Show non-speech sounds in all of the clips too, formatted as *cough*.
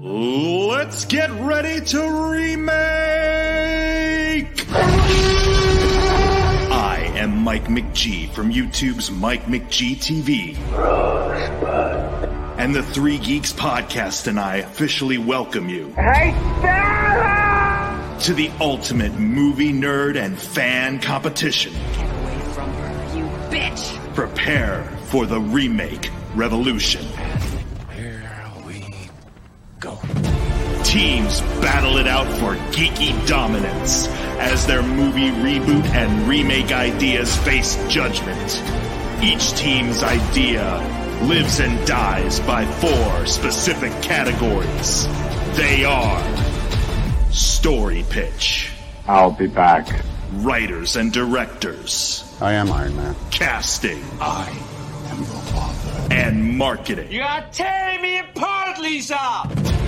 Let's get ready to remake! I am Mike McGee from YouTube's Mike McGee TV. And the Three Geeks podcast and I officially welcome you Hey, Sarah! to the ultimate movie nerd and fan competition. Get away from her, you bitch! Prepare for the remake revolution. Teams battle it out for geeky dominance as their movie reboot and remake ideas face judgment. Each team's idea lives and dies by four specific categories. They are story pitch, I'll be back. writers and directors, I am Iron Man. casting, I am the father. and marketing. You are tearing me apart, Lisa!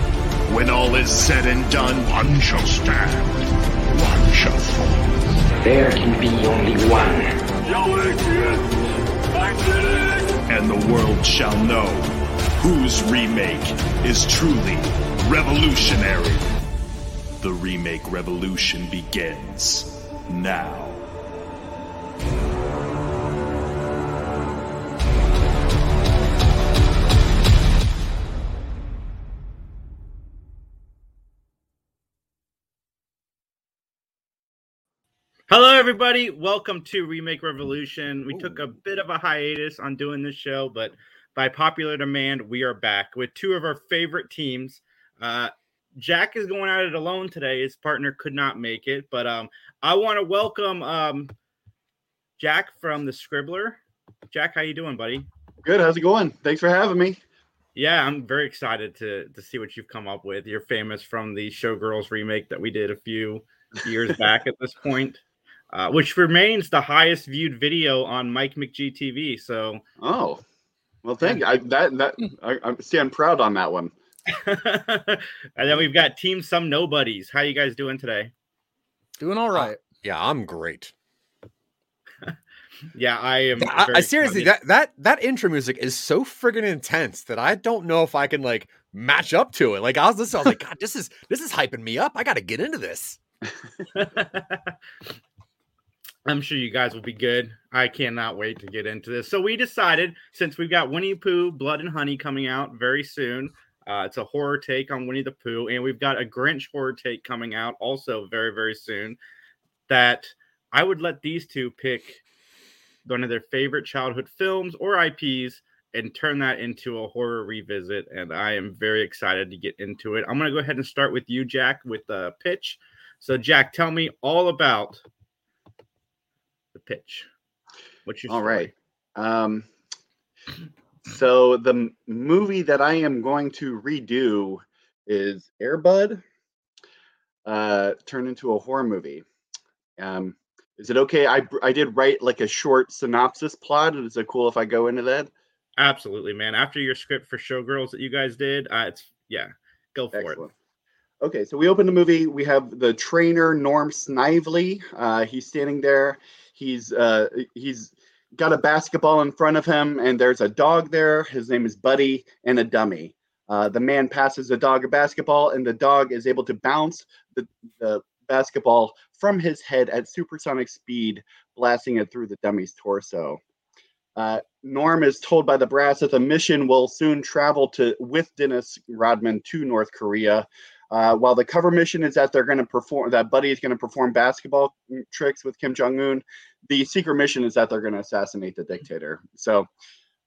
When all is said and done, One shall stand, one shall fall. There can be only one. and the world shall know whose remake is truly revolutionary. The remake revolution begins now. Hello, everybody. Welcome to Remake Revolution. We took a bit of a hiatus on doing this show, but by popular demand, we are back with two of our favorite teams. Uh, Jack is going at it alone today. His partner could not make it, but um, I want to welcome um, Jack from the Scribbler. Jack, how you doing, buddy? Good. How's it going? Thanks for having me. Yeah, I'm very excited to to see what you've come up with. You're famous from the Showgirls remake that we did a few years *laughs* back at this point, uh, which remains the highest viewed video on Mike McGee TV. So, Oh, well, thank you. I, that that I, I stand proud on that one. *laughs* and then we've got Team Some Nobodies. How you guys doing today? Doing all right. Yeah, I'm great. *laughs* Yeah, I am. I, I seriously, excited. that that that intro music is so friggin' intense that I don't know if I can like match up to it. Like I was listening, I was like, *laughs* God, this is this is hyping me up. I got to get into this. I'm sure you guys will be good. I cannot wait to get into this. So we decided since we've got Winnie the Pooh, Blood and Honey coming out very soon. Uh, it's a horror take on Winnie the Pooh, and we've got a Grinch horror take coming out also very very soon. That I would let these two pick one of their favorite childhood films or IPs and turn that into a horror revisit. And I am very excited to get into it. I'm going to go ahead and start with you, Jack, with the pitch. So, Jack, tell me all about the pitch. What's your All story? right. Um, so the m- movie that I am going to redo is Airbud, uh, turned into a horror movie. Um, is it okay? I I did write like a short synopsis plot. Is it cool if I go into that? Absolutely, man. After your script for Showgirls that you guys did, uh, it's yeah, go for Excellent. Okay, so we open the movie. We have the trainer Norm Snively. Uh, he's standing there. He's uh, he's got a basketball in front of him, and there's a dog there. His name is Buddy, and a dummy. Uh, the man passes the dog a basketball, and the dog is able to bounce the, the basketball from his head at supersonic speed, blasting it through the dummy's torso. Uh, Norm is told by the brass that the mission will soon travel to with Dennis Rodman to North Korea. Uh, while the cover mission is that they're going to perform, that Buddy is going to perform basketball mm, tricks with Kim Jong Un. The secret mission is that they're going to assassinate the dictator. So,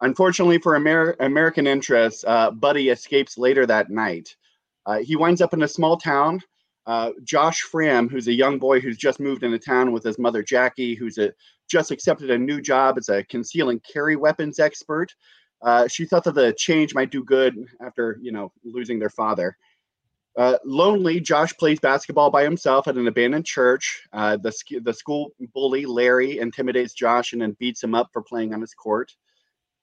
unfortunately for Amer- American interests, uh, Buddy escapes later that night. Uh, he winds up in a small town. Uh, Josh Framm, who's a young boy who's just moved into town with his mother Jackie, who's a, just accepted a new job as a conceal and carry weapons expert. Uh, she thought that the change might do good after you know losing their father. Uh, lonely, Josh plays basketball by himself at an abandoned church. Uh, the, the school bully, Larry, intimidates Josh and then beats him up for playing on his court.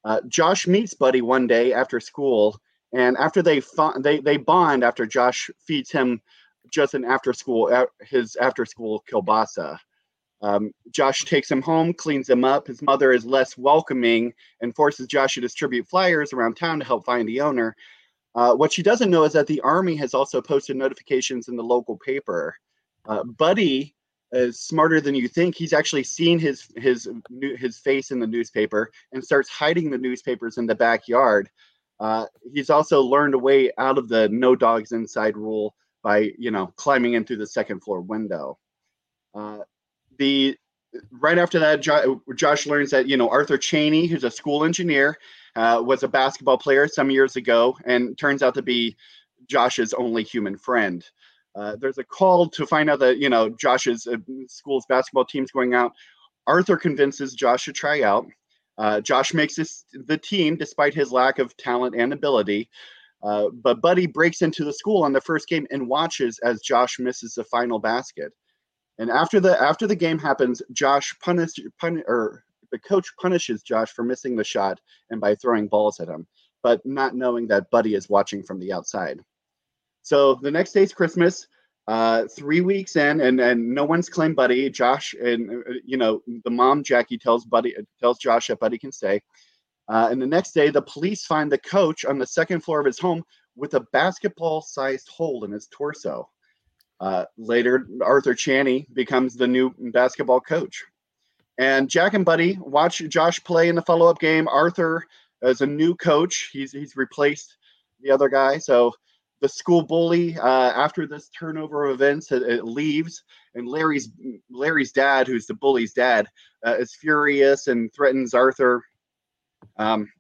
Uh, Josh meets Buddy one day after school, and after they, they they bond after Josh feeds him just an after school his after school kielbasa. Um, Josh takes him home, cleans him up. His mother is less welcoming and forces Josh to distribute flyers around town to help find the owner. Uh, what she doesn't know is that the army has also posted notifications in the local paper. Uh, Buddy is smarter than you think. He's actually seen his his his face in the newspaper and starts hiding the newspapers in the backyard. Uh, he's also learned a way out of the no dogs inside rule by you know climbing in through the second floor window. Uh, the right after that, jo- Josh learns that you know Arthur Cheney, who's a school engineer, uh, was a basketball player some years ago, and turns out to be Josh's only human friend. Uh, there's a call to find out that you know Josh's uh, school's basketball team's going out. Arthur convinces Josh to try out. Uh, Josh makes this, the team despite his lack of talent and ability. Uh, but Buddy breaks into the school on the first game and watches as Josh misses the final basket. And after the after the game happens, Josh punish, pun, or the coach punishes Josh for missing the shot and by throwing balls at him, but not knowing that Buddy is watching from the outside. So the next day's Christmas. Uh, three weeks in, and and no one's claimed Buddy. Josh and uh, you know the mom Jackie tells Buddy tells Josh that Buddy can stay. Uh, and the next day, the police find the coach on the second floor of his home with a basketball-sized hole in his torso. Uh, later, Arthur Chaney becomes the new basketball coach. And Jack and Buddy watch Josh play in the follow-up game. Arthur is a new coach. He's he's replaced the other guy. So the school bully uh, after this turnover of events it, it, leaves and larry's larry's dad who's the bully's dad uh, is furious and threatens arthur um,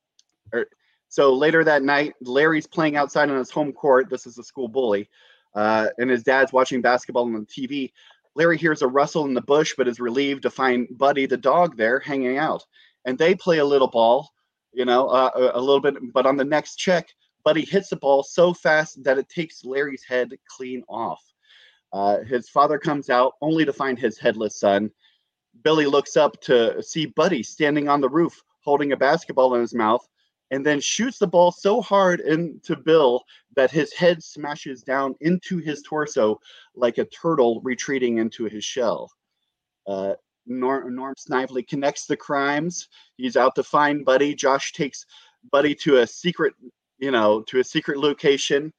er, so later that night larry's playing outside on his home court this is the school bully uh, and his dad's watching basketball on the tv larry hears a rustle in the bush but is relieved to find buddy the dog there hanging out and they play a little ball you know uh, a, a little bit but on the next check Buddy hits the ball so fast that it takes Larry's head clean off. Uh, his father comes out only to find his headless son. Billy looks up to see Buddy standing on the roof holding a basketball in his mouth and then shoots the ball so hard into Bill that his head smashes down into his torso like a turtle retreating into his shell. Uh, Norm, Norm Snively connects the crimes. He's out to find Buddy. Josh takes Buddy to a secret you know, to a secret location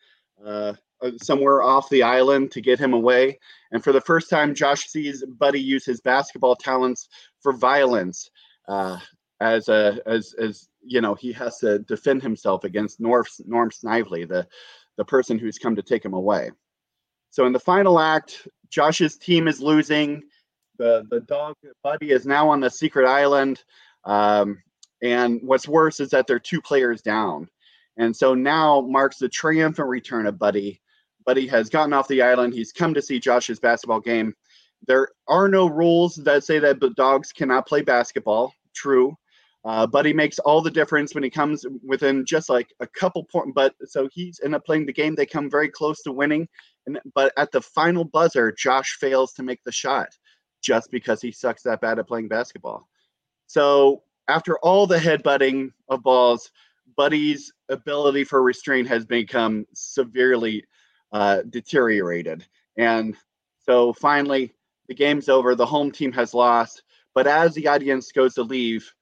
uh, uh, somewhere off the island to get him away. And for the first time, Josh sees Buddy use his basketball talents for violence. Uh, as a as as you know, he has to defend himself against Norm Norm Snively, the the person who's come to take him away. So in the final act, Josh's team is losing. The the dog Buddy is now on the secret island. Um, and what's worse is that they're two players down. And so now marks the triumphant return of Buddy. Buddy has gotten off the island. He's come to see Josh's basketball game. There are no rules that say that dogs cannot play basketball. True. Uh, Buddy makes all the difference when he comes within just like a couple points. But so he's end up playing the game. They come very close to winning. And but at the final buzzer, Josh fails to make the shot just because he sucks that bad at playing basketball. So after all the headbutting of balls, Buddy's ability for restraint has become severely uh, deteriorated. And so finally, the game's over. The home team has lost. But as the audience goes to leave,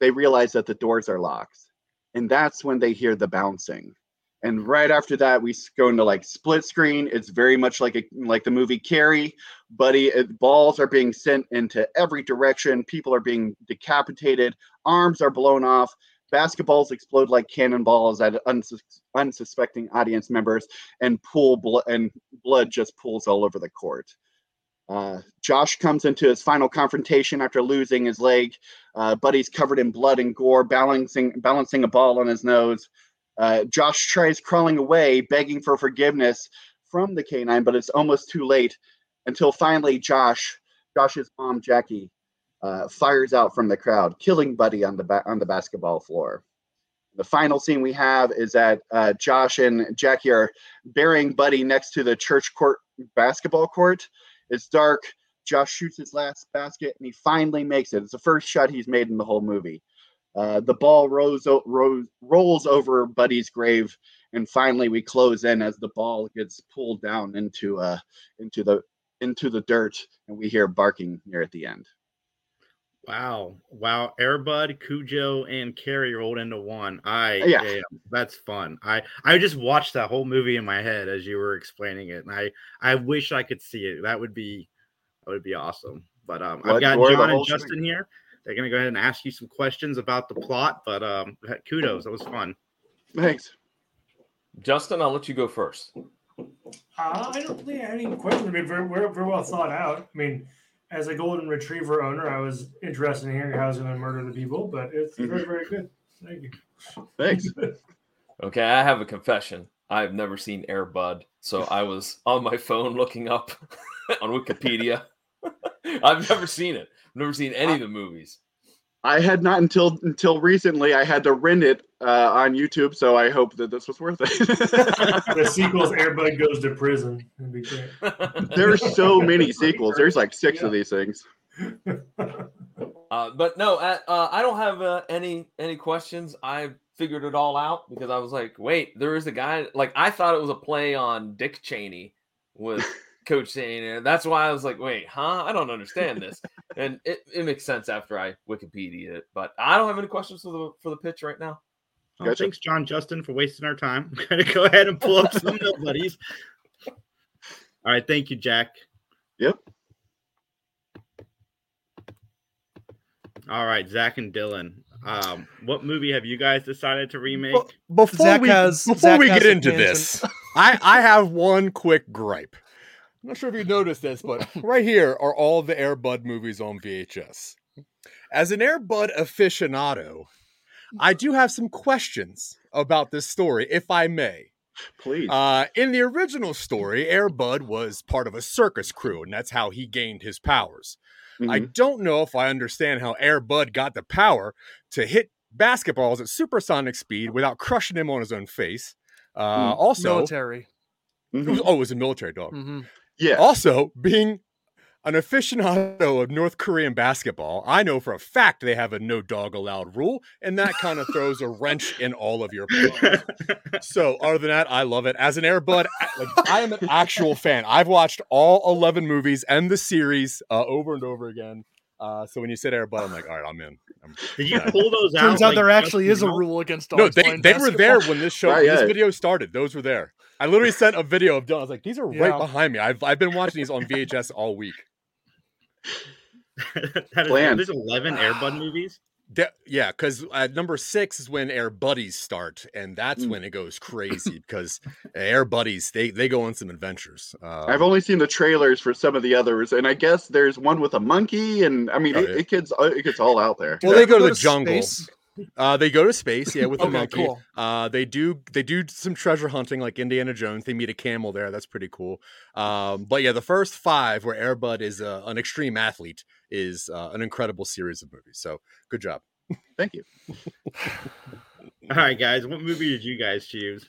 they realize that the doors are locked. And that's when they hear the bouncing. And right after that, we go into like split screen. It's very much like a, like the movie Carrie. Buddy, balls are being sent into every direction. People are being decapitated. Arms are blown off basketballs explode like cannonballs at unsus- unsuspecting audience members, and pool blo- and blood just pools all over the court. Uh, Josh comes into his final confrontation after losing his leg. Uh, Buddy's covered in blood and gore, balancing balancing a ball on his nose. Uh, Josh tries crawling away, begging for forgiveness from the canine, but it's almost too late. Until finally, Josh, Josh's mom Jackie, uh, fires out from the crowd, killing Buddy on the ba- on the basketball floor. The final scene we have is that uh, Josh and Jackie are burying Buddy next to the church court basketball court. It's dark. Josh shoots his last basket and he finally makes it. It's the first shot he's made in the whole movie. Uh, the ball rose, rose, rolls over Buddy's grave, and finally we close in as the ball gets pulled down into uh, into the into the dirt, and we hear barking near at the end. Wow, wow! Airbud, Cujo, and Carrie rolled into one. I Yeah. am. That's fun. I I just watched that whole movie in my head as you were explaining it, and I I wish I could see it. That would be that would be awesome. But um, I've got John and Justin screen. here. They're gonna go ahead and ask you some questions about the plot. But um, kudos, that was fun. Thanks. Justin, I'll let you go first. Uh, I don't think I had any questions. I mean, very, very, very well thought out. I mean, as a golden retriever owner, I was interested in hearing how I was going to murder the people, but it's mm-hmm. very, very good. Thank you. Thanks. *laughs* Okay, I have a confession. I've never seen Air Bud, so I was on my phone looking up *laughs* on Wikipedia. *laughs* I've never seen it. I've never seen any of the movies. I had not until until recently. I had to rent it uh, on YouTube, so I hope that this was worth it. *laughs* the sequel's Airbud Goes to Prison. That'd be great. *laughs* There's so many sequels. There's like six of these things. *laughs* Uh, but no, uh, uh, I don't have uh, any any questions. I figured it all out because I was like, wait, there is a guy. Like I thought it was a play on Dick Cheney with Coach Cheney, and that's why I was like, wait, huh? I don't understand this, *laughs* and it, it makes sense after I Wikipedia it. But I don't have any questions for the for the pitch right now. Well, Thanks, John Justin, for wasting our time. *laughs* I'm gonna go ahead and pull up some nobodies. *laughs* All right, thank you, Jack. Yep. All right, Zach and Dylan. Um, what movie have you guys decided to remake? Before Zach we has- before Zach we has get into tangent. this, I I have one quick gripe. I'm not sure if you noticed this, but right here are all the Air Bud movies on VHS. As an Air Bud aficionado, I do have some questions about this story, if I may. Please. Uh, in the original story, Air Bud was part of a circus crew, and that's how he gained his powers. I Mhm. don't know if I understand how Air Bud got the power to hit basketballs at supersonic speed without crushing him on his own face. Uh, Hmm. Also, military. it was- oh, it was a military dog. Mhm. Yeah. Also, being an aficionado of North Korean basketball, I know for a fact they have a no dog allowed rule, and that kind of throws a wrench in all of your plans. *laughs* so, other than that, I love it. As an Airbud, I- like, I am an actual fan. I've watched all 11 movies and the series uh, over and over again. Uh, so when you said Airbud, I'm like, all right, I'm in. I'm, Did you yeah. pull those out? Turns out like, there actually is a rule against dogs. No, they, playing they were there when this show, Right, when this video started. Those were there. I literally sent a video of Dylan. I was like, these are right behind me. I've, I've been watching these on VHS all week. *laughs* that is, Bland. there's 11 Airbud movies. De- yeah, because uh, number six is when Air Buddies start, and that's Mm. when it goes crazy *laughs* because Air Buddies they they go on some adventures. Uh, I've only seen the trailers for some of the others, and I guess there's one with a monkey, and I mean, Oh, it, yeah. it gets uh, it gets all out there. well, Do they they go to the to jungle. space? Uh, they go to space, yeah, with the Okay, monkey. cool. Uh, they do they do some treasure hunting like Indiana Jones. They meet a camel there. That's pretty cool. Um, but yeah, the first five where Airbud is uh, an extreme athlete is uh, an incredible series of movies. So good job. Thank you. *laughs* All right, guys, what movie did you guys choose?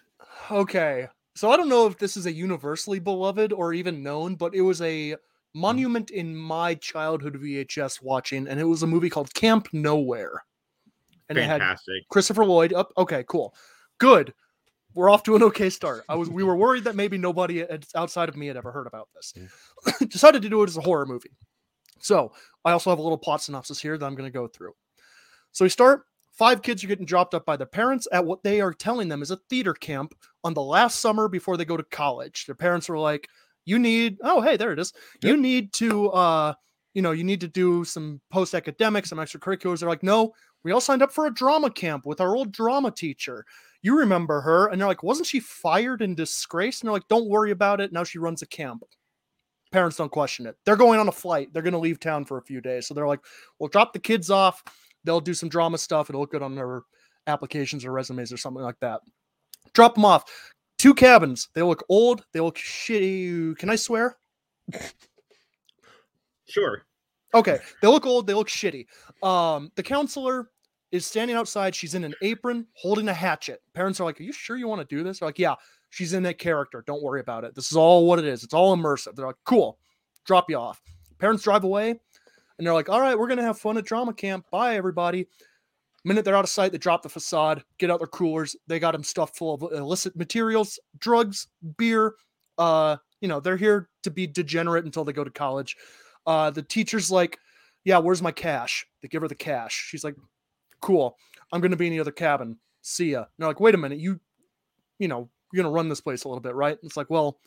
Okay. So I don't know if this is a universally beloved or even known, but it was a monument in my childhood VHS watching, and it was a movie called Camp Nowhere. And it had Fantastic. Christopher Lloyd. Up. okay, cool. Good. We're off to an okay start. I was we were worried that maybe nobody outside of me had ever heard about this. *coughs* Decided to do it as a horror movie. So I also have a little plot synopsis here that I'm going to go through. So we start. Five kids are getting dropped up by their parents at what they are telling them is a theater camp on the last summer before they go to college. Their parents were like, "You need oh hey there it is. You need to uh you know you need to do some post academics, some extracurriculars." They're like, "No, we all signed up for a drama camp with our old drama teacher. You remember her?" And they're like, "Wasn't she fired and disgraced?" And they're like, "Don't worry about it. Now she runs a camp." Parents don't question it. They're going on a flight. They're going to leave town for a few days. So they're like, "We'll drop the kids off. They'll do some drama stuff. It'll look good on their applications or resumes or something like that." Drop them off. Two cabins. They look old. They look shitty. Can I swear? Sure. Okay, they look old, they look shitty. Um, the counselor is standing outside. She's in an apron holding a hatchet. Parents are like, Are you sure you want to do this? They're like, Yeah, she's in that character. Don't worry about it. This is all what it is. It's all immersive. They're like, Cool, drop you off. Parents drive away and they're like, All right, we're gonna have fun at drama camp. Bye, everybody. Minute they're out of sight, they drop the facade, get out their coolers. They got them stuffed full of illicit materials, drugs, beer. Uh, you know, they're here to be degenerate until they go to college. Uh, the teacher's like, Yeah, where's my cash? They give her the cash. She's like, Cool. I'm gonna be in the other cabin. See ya. And they're like, wait a minute, you you know, you're gonna run this place a little bit, right? And it's like, well,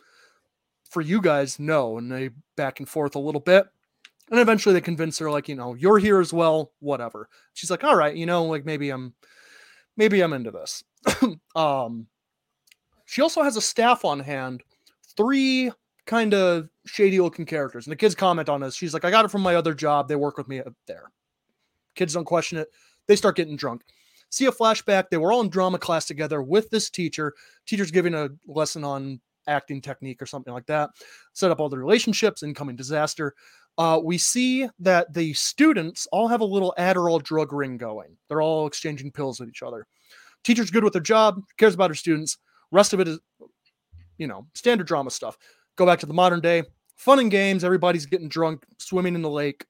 for you guys, no. And they back and forth a little bit. And eventually they convince her, like, you know, you're here as well, whatever. She's like, all right, you know, like maybe I'm maybe I'm into this. *coughs* um she also has a staff on hand, three kind of shady looking characters. And the kids comment on this. She's like, I got it from my other job. They work with me up there. Kids don't question it. They start getting drunk. See a flashback. They were all in drama class together with this teacher. Teacher's giving a lesson on acting technique or something like that. Set up all the relationships, incoming disaster. Uh, we see that the students all have a little Adderall drug ring going. They're all exchanging pills with each other. Teacher's good with her job, cares about her students. Rest of it is, you know, standard drama stuff. Go back to the modern day, fun and games. Everybody's getting drunk, swimming in the lake,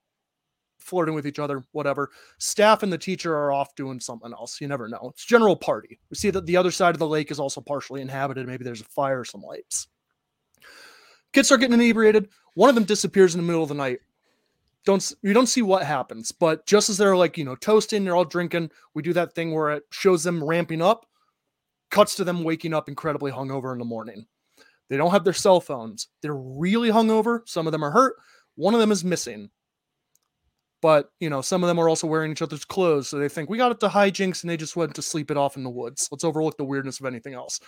flirting with each other, whatever. Staff and the teacher are off doing something else. You never know. It's general party. We see that the other side of the lake is also partially inhabited. Maybe there's a fire or some lights. Kids start getting inebriated. One of them disappears in the middle of the night. Don't you don't see what happens, but just as they're like you know toasting, they're all drinking. We do that thing where it shows them ramping up, cuts to them waking up incredibly hungover in the morning. They don't have their cell phones. They're really hungover. Some of them are hurt. One of them is missing. But, you know, some of them are also wearing each other's clothes. So they think we got it to hijinks and they just went to sleep it off in the woods. Let's overlook the weirdness of anything else.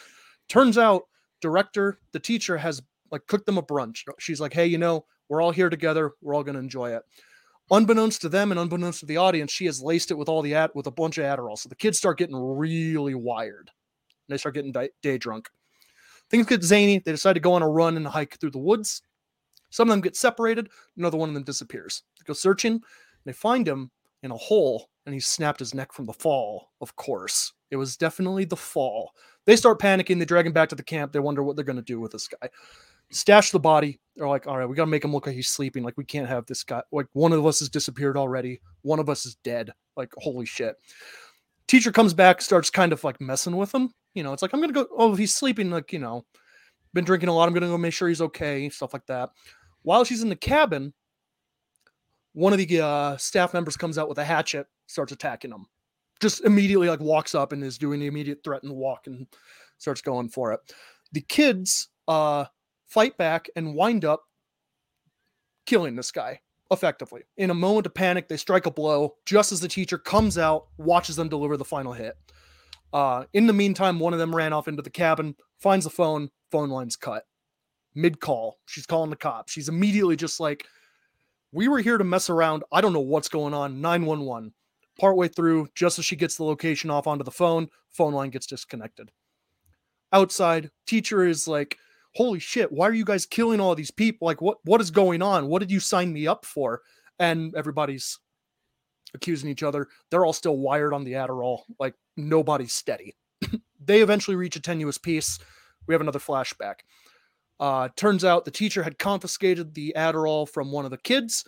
Turns out, director, the teacher has like cooked them a brunch. She's like, hey, you know, we're all here together. We're all going to enjoy it. Unbeknownst to them and unbeknownst to the audience, she has laced it with all the ad with a bunch of Adderall. So the kids start getting really wired. and They start getting day drunk. Things get zany. They decide to go on a run and hike through the woods. Some of them get separated. Another one of them disappears. They go searching. They find him in a hole, and he snapped his neck from the fall. Of course, it was definitely the fall. They start panicking. They drag him back to the camp. They wonder what they're going to do with this guy. Stash the body. They're like, all right, we got to make him look like he's sleeping. Like, we can't have this guy. Like, one of us has disappeared already. One of us is dead. Like, holy shit. Teacher comes back, starts kind of like messing with him. You know, it's like, I'm going to go. Oh, he's sleeping. Like, you know, been drinking a lot. I'm going to go make sure he's okay. Stuff like that. While she's in the cabin, one of the uh, staff members comes out with a hatchet, starts attacking him. Just immediately, like, walks up and is doing the immediate threat and walk and starts going for it. The kids uh, fight back and wind up killing this guy effectively. In a moment of panic, they strike a blow just as the teacher comes out, watches them deliver the final hit. Uh, in the meantime, one of them ran off into the cabin, finds the phone, phone line's cut. Mid call, she's calling the cops. She's immediately just like, We were here to mess around. I don't know what's going on. 911. Partway through, just as she gets the location off onto the phone, phone line gets disconnected. Outside, teacher is like, holy shit why are you guys killing all these people like what what is going on what did you sign me up for and everybody's accusing each other they're all still wired on the adderall like nobody's steady *clears throat* they eventually reach a tenuous peace we have another flashback uh turns out the teacher had confiscated the adderall from one of the kids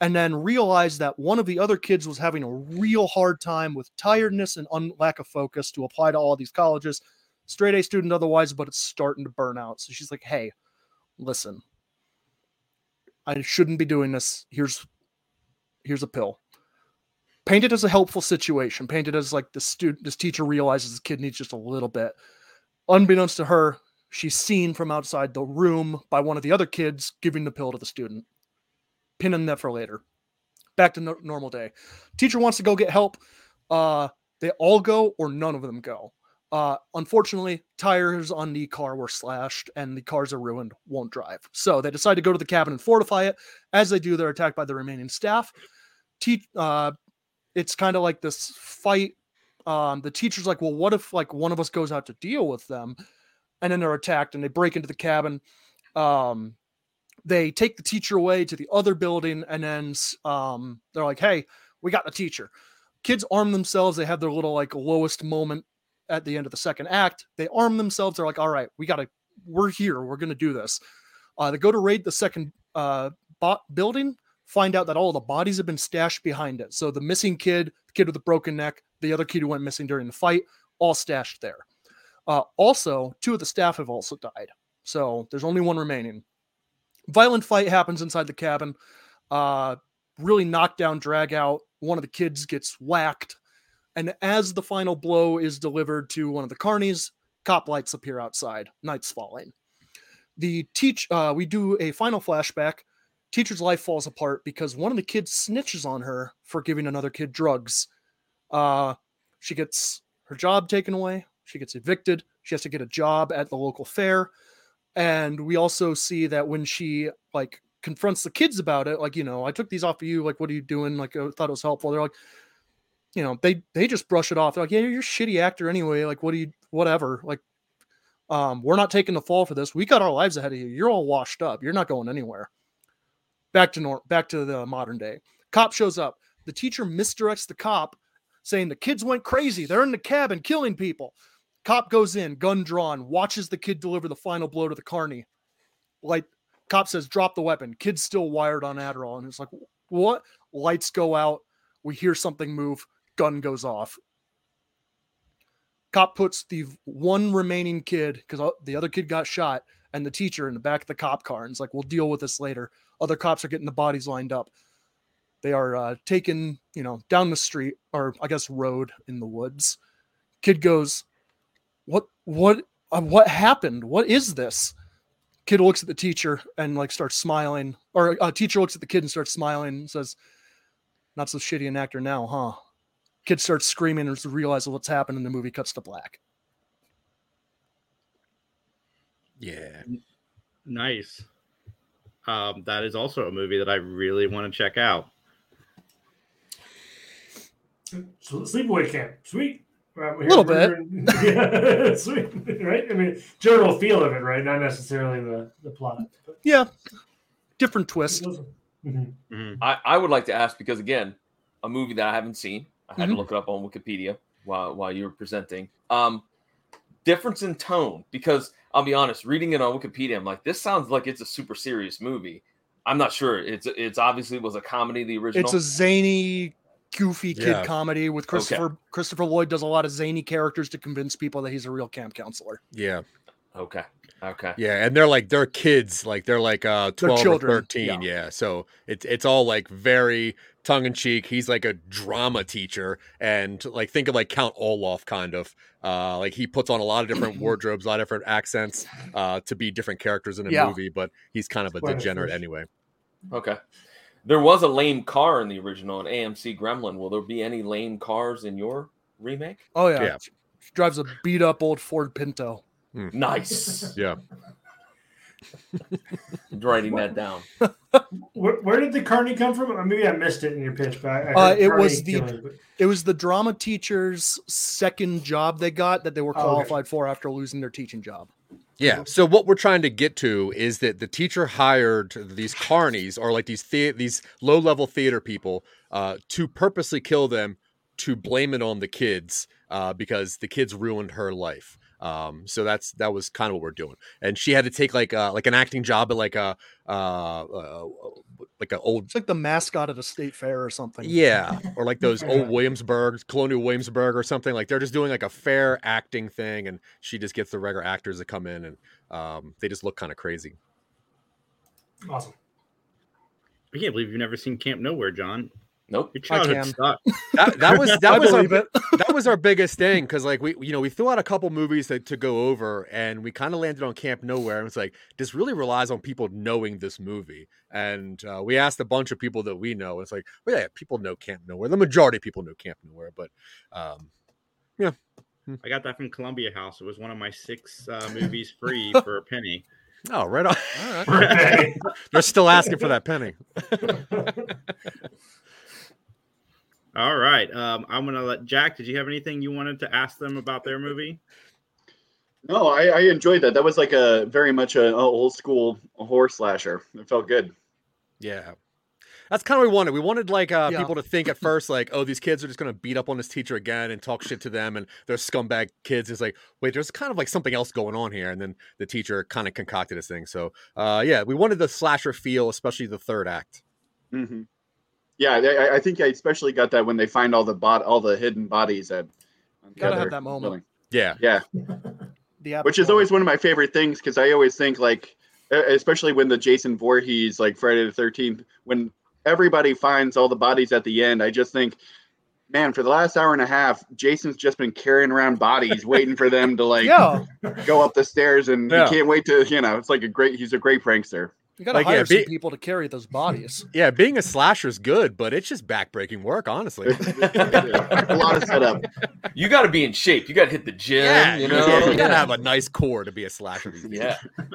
and then realized that one of the other kids was having a real hard time with tiredness and un- lack of focus to apply to all these colleges straight A student otherwise, but it's starting to burn out. So she's like, hey, listen, I shouldn't be doing this. Here's here's a pill. Paint it as a helpful situation. Paint it as like the student, this teacher realizes the kid needs just a little bit. Unbeknownst to her, she's seen from outside the room by one of the other kids giving the pill to the student. Pinning that for later. Back to no- normal day. Teacher wants to go get help. Uh, they all go or none of them go. Uh, unfortunately, tires on the car were slashed and the cars are ruined, won't drive. So they decide to go to the cabin and fortify it. As they do, they're attacked by the remaining staff. Te- uh, it's kind of like this fight. Um, the teacher's like, well, what if like one of us goes out to deal with them? And then they're attacked and they break into the cabin. Um, they take the teacher away to the other building and then um, they're like, hey, we got the teacher. Kids arm themselves. They have their little like lowest moment at the end of the second act. They arm themselves. They're like, all right, we got to, we're here. We're going to do this. Uh, they go to raid the second uh, building, find out that all the bodies have been stashed behind it. So the missing kid, the kid with the broken neck, the other kid who went missing during the fight, all stashed there. Uh, also, two of the staff have also died. So there's only one remaining. Violent fight happens inside the cabin. Uh, really knockdown drag out. One of the kids gets whacked. And as the final blow is delivered to one of the carnies, cop lights appear outside. Night's falling. The teach uh, we do a final flashback. Teacher's life falls apart because one of the kids snitches on her for giving another kid drugs. Uh, she gets her job taken away. She gets evicted. She has to get a job at the local fair. And we also see that when she like confronts the kids about it, like, you know, I took these off of you. Like, what are you doing? Like, I thought it was helpful. They're like, you know, they they just brush it off. They're like, yeah, you're a shitty actor anyway. Like, what do you, whatever. Like, um, we're not taking the fall for this. We got our lives ahead of you. You're all washed up. You're not going anywhere. Back to nor- back to the modern day. Cop shows up. The teacher misdirects the cop, saying the kids went crazy. They're in the cabin killing people. Cop goes in, gun drawn, watches the kid deliver the final blow to the carney. Like, cop says, drop the weapon. Kid's still wired on Adderall. And it's like, what? Lights go out. We hear something move. Gun goes off. Cop puts the one remaining kid, because the other kid got shot, and the teacher in the back of the cop car. And it's like, we'll deal with this later. Other cops are getting the bodies lined up. They are uh, taken, you know, down the street, or I guess road in the woods. Kid goes, what what uh, what happened? What is this? Kid looks at the teacher and like starts smiling or a uh, teacher looks at the kid and starts smiling and says not so shitty an actor now huh? Kid starts screaming and realizes what's happened and the movie cuts to black. Yeah. Nice. Um, that is also a movie that i really want to check out. So, sleepaway camp. Sweet a little bit. *laughs* yeah, sweet, right? I mean, general feel of it, right? Not necessarily the, the plot. But. Yeah, different twist. Mm-hmm. Mm-hmm. I, I would like to ask because again, a movie that I haven't seen. I had mm-hmm. to look it up on Wikipedia while while you were presenting. Um, difference in tone because I'll be honest, reading it on Wikipedia, I'm like, this sounds like it's a super serious movie. I'm not sure. It's it's obviously was a comedy. The original. It's a zany goofy kid yeah. comedy with Christopher okay. Christopher Lloyd does a lot of zany characters to convince people that he's a real camp counselor. Yeah. Okay. Okay. Yeah, and they're like they're kids, like they're like uh 12 or 13. Yeah. yeah. So it's it's all like very tongue in cheek. He's like a drama teacher and like think of like Count Olaf kind of. Uh like he puts on a lot of different *clears throat* wardrobes, a lot of different accents uh to be different characters in a yeah. movie, but he's kind of a degenerate anyway. Okay. There was a lame car in the original, an AMC Gremlin. Will there be any lame cars in your remake? Oh yeah, yeah. She drives a beat up old Ford Pinto. Mm. Nice. *laughs* yeah. *laughs* writing that down. *laughs* Where, where, did the carney come from? Maybe I missed it in your pitch, but uh, it was the killing, but... it was the drama teacher's second job they got that they were qualified oh, okay. for after losing their teaching job. Yeah. So what we're trying to get to is that the teacher hired these carnies or like these the- these low level theater people uh, to purposely kill them to blame it on the kids uh, because the kids ruined her life. Um, so that's that was kind of what we're doing. And she had to take like uh, like an acting job at like a uh, uh, like an old it's like the mascot at a state fair or something. Yeah, or like those old *laughs* Williamsburg, Colonial Williamsburg or something. Like they're just doing like a fair acting thing, and she just gets the regular actors to come in, and um, they just look kind of crazy. Awesome. I can't believe you've never seen Camp Nowhere, John. Nope. Your childhood sucked. That, that was that *laughs* was our, that was our biggest thing because like we you know we threw out a couple movies to, to go over and we kind of landed on Camp Nowhere and it's like this really relies on people knowing this movie and uh, we asked a bunch of people that we know and it's like well yeah people know Camp Nowhere the majority of people know Camp Nowhere but um, yeah hmm. I got that from Columbia House it was one of my six uh, *laughs* movies free for a penny. Oh, right on. All right. *laughs* They're still asking for that penny. *laughs* All right. Um, I'm gonna let Jack. Did you have anything you wanted to ask them about their movie? No, I, I enjoyed that. That was like a very much a, a old school horror slasher. It felt good. Yeah, that's kind of what we wanted. We wanted like uh, yeah. people to think at first, like, oh, these kids are just gonna beat up on this teacher again and talk shit to them, and they're scumbag kids. It's like, wait, there's kind of like something else going on here, and then the teacher kind of concocted this thing. So, uh, yeah, we wanted the slasher feel, especially the third act. Mm-hmm. Yeah, I, I, think I especially got that when they find all the bot, all the hidden bodies at. Gotta have that moment. Building. Yeah, yeah. *laughs* Which is always one of my favorite things because I always think like, especially when the Jason Voorhees like Friday the Thirteenth, when everybody finds all the bodies at the end. I just think, man, for the last hour and a half, Jason's just been carrying around bodies, waiting for them to like *laughs* Yeah. go up the stairs, and Yeah. he can't wait to, you know, it's like a great. He's a great prankster. You gotta Like, yeah, hire some people to carry those bodies. *laughs* Yeah, being a slasher is good, but it's just backbreaking work, honestly. *laughs* a lot of setup. You got to be in shape. You got to hit the gym. Yeah, you know. you gotta have a nice core to be a slasher. Yeah. *laughs*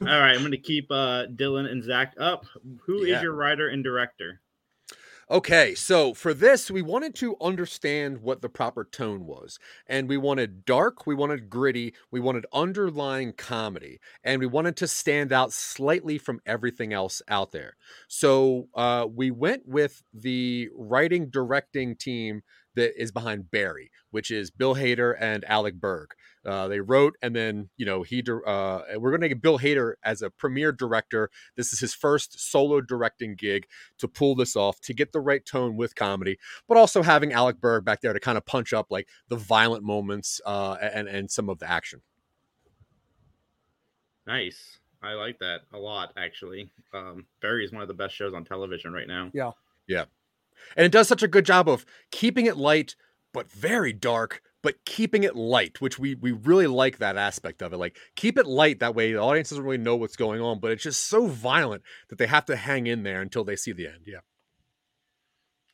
All right, I'm going to keep uh, Dylan and Zach up. Who is Yeah. your writer and director? Okay, so for this, we wanted to understand what the proper tone was. And we wanted dark, we wanted gritty, we wanted underlying comedy, and we wanted to stand out slightly from everything else out there. So uh, we went with the writing directing team that is behind Barry, which is Bill Hader and Alec Berg. Uh, they wrote, and then you know he. dir- Uh, we're going to get Bill Hader as a premier director. This is his first solo directing gig to pull this off, to get the right tone with comedy, but also having Alec Berg back there to kind of punch up like the violent moments uh, and and some of the action. Nice. I like that a lot, actually. Um, Barry is one of the best shows on television right now. Yeah. Yeah. And it does such a good job of keeping it light, but very dark, but keeping it light, which we we really like that aspect of it. Like keep it light that way the audience doesn't really know what's going on, but it's just so violent that they have to hang in there until they see the end. Yeah.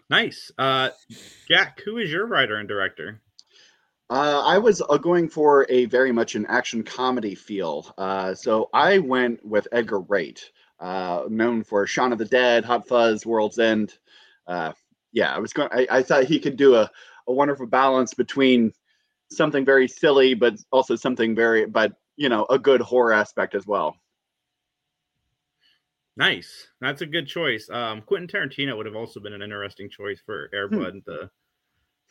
Nice. Uh, Jack, who is your writer and director? Uh, I was uh, going for a very much an action comedy feel. Uh, so I went with Edgar Wright, uh, known for Shaun of the Dead, Hot Fuzz, World's End. Uh, yeah, I was going. I, I thought he could do a, a wonderful balance between something very silly, but also something very, but you know, a good horror aspect as well. Nice. That's a good choice. Um, Quentin Tarantino would have also been an interesting choice for Airbud. The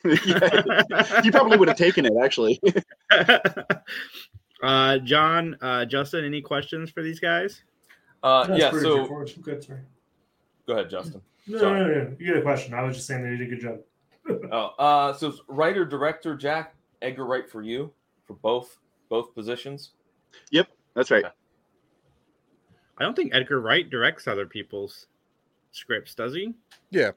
*laughs* yeah, you probably would have taken it actually. *laughs* uh, John, uh, Justin, any questions for these guys? Uh, That's yeah. So. Good, sorry. go ahead, Justin. No, no, no, no. You get a question. I was just saying they did a good job. Oh, uh, so writer director Jack Edgar Wright for you for both both positions. Yep, that's right. I don't think Edgar Wright directs other people's scripts, does he? Yeah.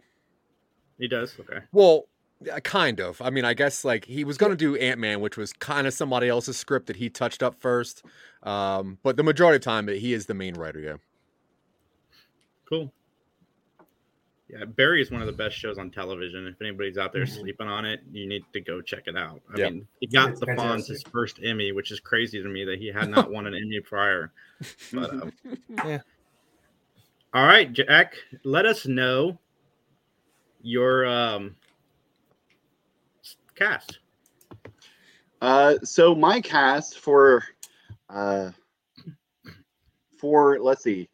He does. Okay. Well, yeah, kind of. I mean, I guess like he was going to do Ant Man, which was kind of somebody else's script that he touched up first. Um, but the majority of the time, he is the main writer. Yeah. Cool. Yeah, Barry is one of the best shows on television. If anybody's out there Mhm. sleeping on it, you need to go check it out. I Yeah. mean, he got It's the Fonz his first Emmy, which is crazy to me that he had not won an Emmy prior. But, um, *laughs* Yeah. All right, Jack, let us know your um, cast. Uh, so my cast for uh, for let's see,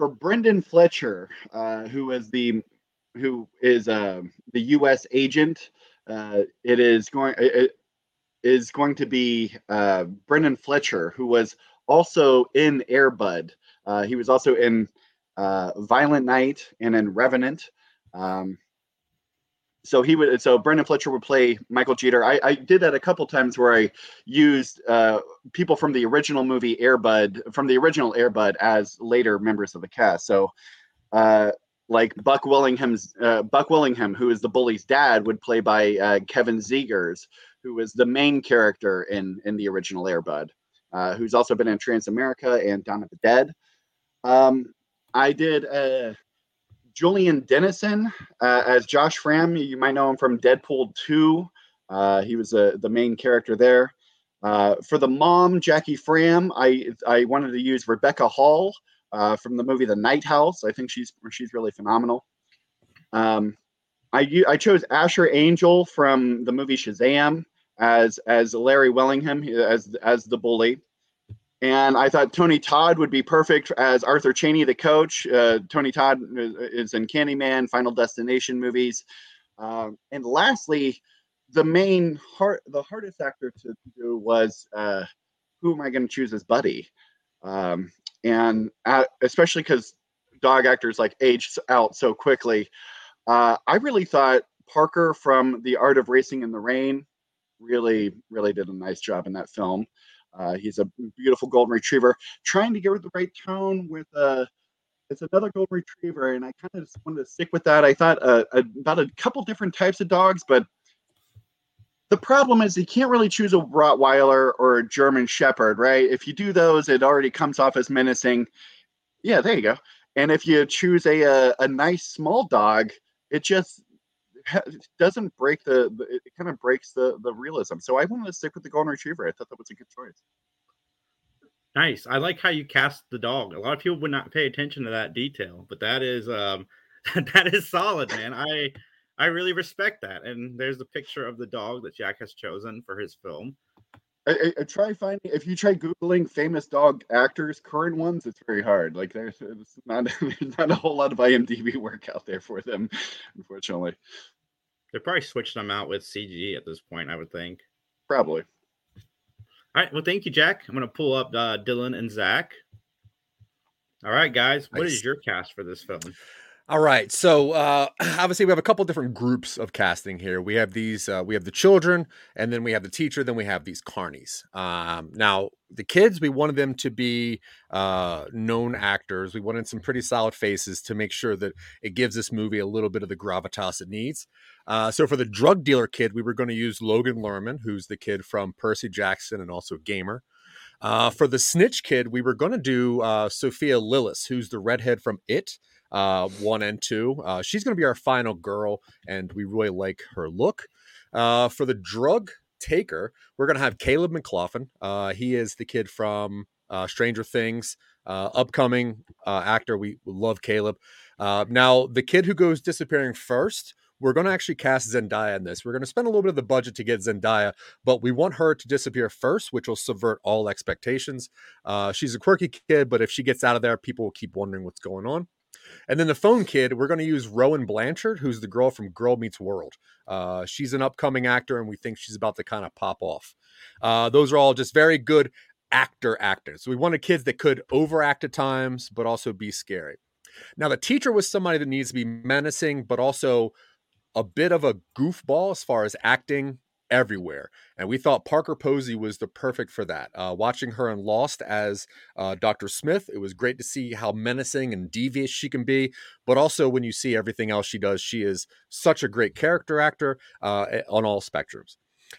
for Brendan Fletcher, uh, who is the who is uh, the U.S. agent. Uh, it is going it is going to be uh, Brendan Fletcher, who was also in Airbud. Uh, he was also in uh, Violent Night and in Revenant. Um, so he would so Brendan Fletcher would play Michael Jeter. I, I did that a couple times where I used uh, people from the original movie Airbud from the original Airbud as later members of the cast. So uh, like Buck Willingham's uh, Buck Willingham, who is the bully's dad, would play by uh, Kevin Zegers, who was the main character in in the original Airbud, uh, who's also been in Transamerica and Dawn of the Dead. Um, I did uh, Julian Dennison uh, as Josh Framm. You might know him from Deadpool 2. Uh, he was uh, the main character there. Uh, for the mom, Jackie Framm, I I wanted to use Rebecca Hall uh, from the movie The Night House. I think she's she's really phenomenal. Um, I I chose Asher Angel from the movie Shazam as as Larry Wellingham as as the bully. And I thought Tony Todd would be perfect as Arthur Cheney, the coach. Uh, Tony Todd is in Candyman, Final Destination movies. Um, and lastly, the main hard, the hardest actor to do was uh, who am I going to choose as Buddy? Um, and uh, especially because dog actors like age out so quickly, uh, I really thought Parker from The Art of Racing in the Rain really, really did a nice job in that film. Uh, he's a beautiful golden retriever, trying to get the right tone with uh, it's another golden retriever, and I kind of just wanted to stick with that. I thought uh, about a couple different types of dogs, but the problem is you can't really choose a Rottweiler or a German Shepherd, right? If you do those, it already comes off as menacing. Yeah, there you go. And if you choose a a, a nice small dog, it just doesn't break the, the it kind of breaks the the realism. So I wanted to stick with the golden retriever. I thought that was a good choice. Nice. I like how you cast the dog. A lot of people would not pay attention to that detail, but that is um *laughs* that is solid, man. I I really respect that. And there's a picture of the dog that Jack has chosen for his film. I, I, I try finding if you try googling famous dog actors, current ones, it's very hard. Like there's, there's not *laughs* there's not a whole lot of IMDb *laughs* work out there for them, unfortunately. they're probably switched them out with CG at this point, I would think. Probably. All right. Well, thank you, Jack. I'm going to pull up uh, Dylan and Zach. All right, guys. What is Nice. your cast for this film? All right. So uh, *clears throat* obviously we have a couple different groups of casting here. We have these, uh, we have the children, and then we have the teacher, then we have these carnies. Um, now the kids, we wanted them to be uh, known actors. We wanted some pretty solid faces to make sure that it gives this movie a little bit of the gravitas it needs. Uh, so for the drug dealer kid, we were going to use Logan Lerman, who's the kid from Percy Jackson and also Gamer. Uh, for the snitch kid, we were going to do uh, Sophia Lillis, who's the redhead from It uh, one and two. Uh, she's going to be our final girl, and we really like her look. Uh, for the drug taker, we're going to have Caleb McLaughlin. Uh, he is the kid from uh, Stranger Things, uh, upcoming uh, actor. We love Caleb. Uh, now, the kid who goes disappearing first, we're going to actually cast Zendaya in this. We're going to spend a little bit of the budget to get Zendaya, but we want her to disappear first, which will subvert all expectations. Uh, she's a quirky kid, but if she gets out of there, people will keep wondering what's going on. And then the phone kid, we're going to use Rowan Blanchard, who's the girl from Girl Meets World. Uh, she's an upcoming actor, and we think she's about to kind of pop off. Uh, those are all just very good actor actors. We wanted kids that could overact at times, but also be scary. Now, the teacher was somebody that needs to be menacing, but also a bit of a goofball as far as acting everywhere. And we thought Parker Posey was the perfect for that. Uh, watching her in Lost as uh, Dr. Smith, it was great to see how menacing and devious she can be. But also, when you see everything else she does, she is such a great character actor uh, on all spectrums.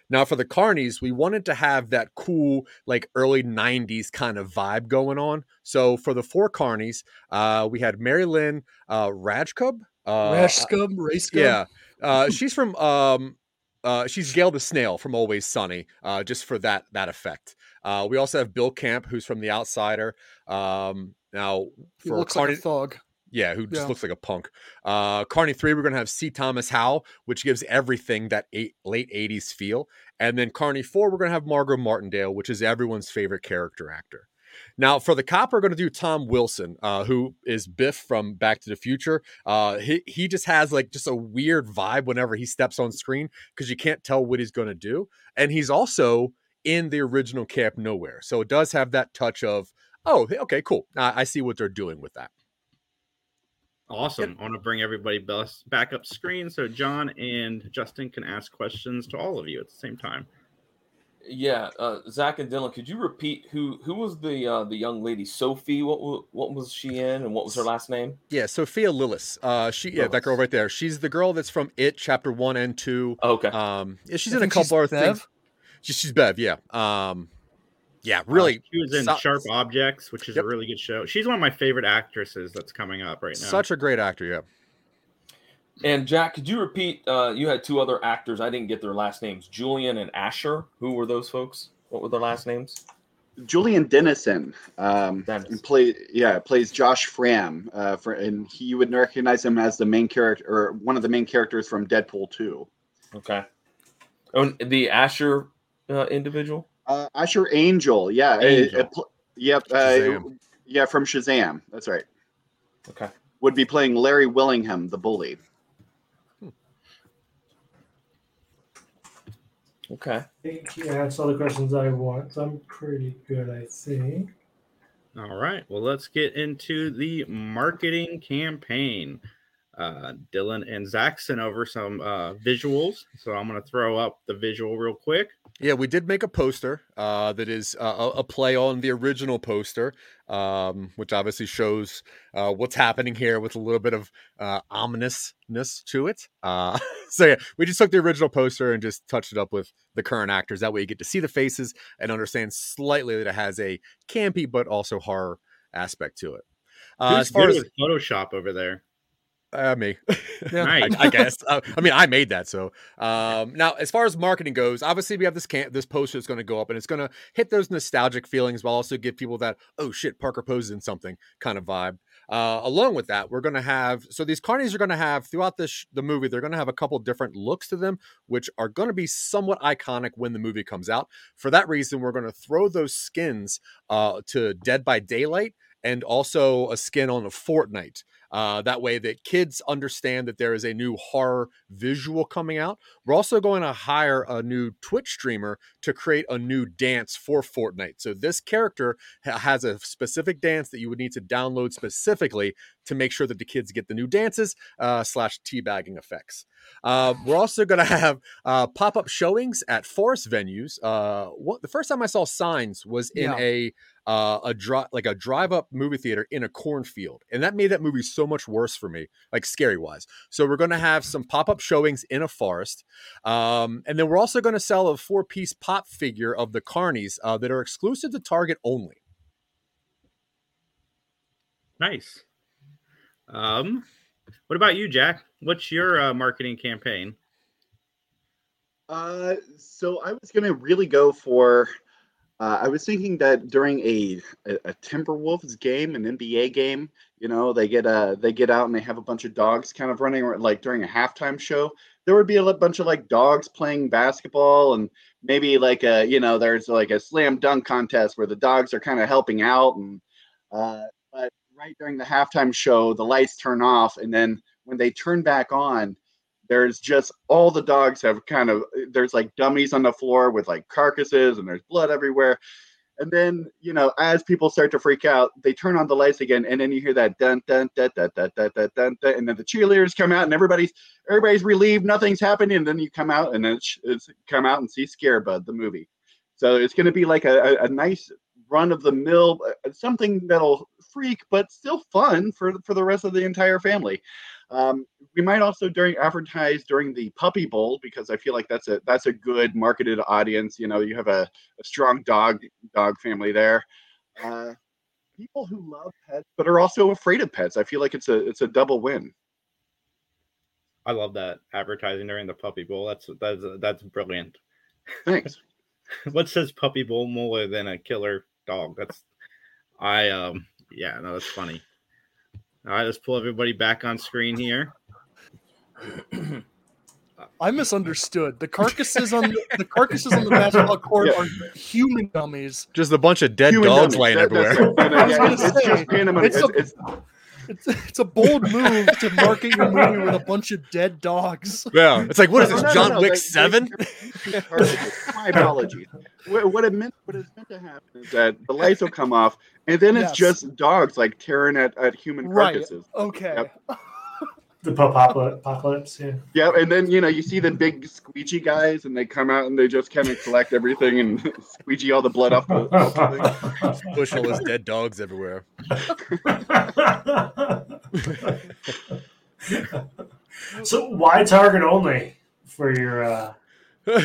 Now, for the Carnies, we wanted to have that cool, like early 90s kind of vibe going on. So for the four Carnies, uh, we had Mary Lynn uh, Rajskub. Uh, Rash scum, yeah. Uh, she's from um uh she's Gail the Snail from Always Sunny, uh, just for that that effect. Uh, we also have Bill Camp, who's from The Outsider. Um, now for looks Carney, like a thug. yeah, who just Yeah. looks like a punk. Uh, Carney three, we're gonna have C. Thomas Howell, which gives everything that eight, late '80s feel, and then Carney four, we're gonna have Margot Martindale, which is everyone's favorite character actor. Now, for the cop, we're going to do Tom Wilson, uh, who is Biff from Back to the Future. Uh, he he just has like just a weird vibe whenever he steps on screen because you can't tell what he's going to do, and he's also in the original Camp Nowhere, so it does have that touch of oh, okay, cool. I, I see what they're doing with that. Awesome. I want to bring everybody back up screen so John and Justin can ask questions to all of you at the same time. Yeah, uh, Zach and Dylan, could you repeat who who was the uh, the young lady Sophie? What what was she in, and what was her last name? Yeah, Sophia Lillis. Uh, she yeah, that girl right there. She's the girl that's from It Chapter One and Two. Okay. Um, yeah, she's I in a couple she's other things. She's, she's Bev. Yeah. Um, yeah, really. Uh, she was in so- Sharp Objects, which is Yep. a really good show. She's one of my favorite actresses that's coming up right now. Such a great actor. Yeah. And Jack, could you repeat? Uh, you had two other actors. I didn't get their last names. Julian and Asher. Who were those folks? What were their last names? Julian Dennison um, Dennis. play yeah plays Josh Framm uh, for and he you would recognize him as the main character or one of the main characters from Deadpool 2. Okay. Oh, and the Asher uh, individual. Uh, Asher Angel, yeah, it- Angel. it pl- yep, uh, yeah, from Shazam. That's right. Okay. Would be playing Larry Willingham, the bully. Okay. I think yeah, that's all the questions I want. So I'm pretty good, I think. All right. Well, let's get into the marketing campaign. Uh, Dylan and Zach sent over some uh, visuals. So I'm going to throw up the visual real quick. Yeah, we did make a poster uh, that is uh, a play on the original poster, um, which obviously shows uh, what's happening here with a little bit of uh, ominousness to it. Uh, *laughs* so yeah, we just took the original poster and just touched it up with the current actors. That way, you get to see the faces and understand slightly that it has a campy but also horror aspect to it. Uh, Who's as far as Photoshop over there? Uh, me. *laughs* Yeah. I, Nice. I *laughs* guess. Uh, I mean, I made that. So um, now, as far as marketing goes, obviously we have this camp, this poster that's going to go up, and it's going to hit those nostalgic feelings, while also give people that oh shit, Parker Posey's in something kind of vibe. Uh, along with that, we're going to have so these carnies are going to have throughout this sh- the movie, they're going to have a couple different looks to them, which are going to be somewhat iconic when the movie comes out. For that reason, we're going to throw those skins uh, to Dead by Daylight and also a skin on a Fortnite. Uh, that way, that kids understand that there is a new horror visual coming out. We're also going to hire a new Twitch streamer to create a new dance for Fortnite. So this character ha- has a specific dance that you would need to download specifically to make sure that the kids get the new dances uh, slash teabagging effects. Uh, we're also going to have uh, pop up showings at forest venues. Uh, what the first time I saw signs was in Yeah. a uh, a drive like a drive up movie theater in a cornfield, and that made that movie so much worse for me, like scary wise. So we're going to have some pop up showings in a forest, um, and then we're also going to sell a four piece pop figure of the Carnies uh, that are exclusive to Target only. Nice. Um, what about you, Jack? What's your uh, marketing campaign? Uh, so I was gonna really go for. Uh, I was thinking that during a, a a Timberwolves game, an NBA game, you know, they get uh they get out and they have a bunch of dogs kind of running around, like during a halftime show. There would be a bunch of like dogs playing basketball, and maybe like a you know there's like a slam dunk contest where the dogs are kind of helping out, and uh, but right during the halftime show, the lights turn off, and then when they turn back on, there's just all the dogs have kind of there's like dummies on the floor with like carcasses and there's blood everywhere. And then you know as people start to freak out they turn on the lights again and then you hear that dun dun dun dun dun dun dun, dun, dun and then the cheerleaders come out and everybody's everybody's relieved nothing's happening and then you come out and then it's, it's come out and see scarebud the movie. So it's going to be like a, a, a nice run of the mill uh, something that'll freak but still fun for for the rest of the entire family um, we might also during advertise during the puppy bowl because I feel like that's a that's a good marketed audience. You know, you have a, a strong dog dog family there. Uh, people who love pets but are also afraid of pets. I feel like it's a it's a double win. I love that advertising during the Puppy Bowl. That's that's that's brilliant. Thanks. *laughs* what says Puppy Bowl more than a killer dog? That's I um yeah no that's funny. All right, let's pull everybody back on screen here. I misunderstood. The carcasses on the, the carcasses on the basketball court Yeah. are human dummies. Just a bunch of dead Human dogs dummies. laying That- everywhere. what- I was yeah, gonna it's, it's say, just random. it's It's, a- it's, It's it's a bold move to market your movie with a bunch of dead dogs. Yeah, it's like what is this, no, no, John no, Wick they- Seven? My apologies. What, what it meant, what is meant to happen is that the lights will come off, and then it's Yes. just dogs like tearing at, at human Right. carcasses. Okay. Yep. The apocalypse, apocalypse, yeah. Yeah, and then you know you see the big squeegee guys, and they come out and they just kind of collect everything and *laughs* squeegee all the blood off the. Off the thing. Push all those dead dogs everywhere. *laughs* so why Target only for your? uh *laughs*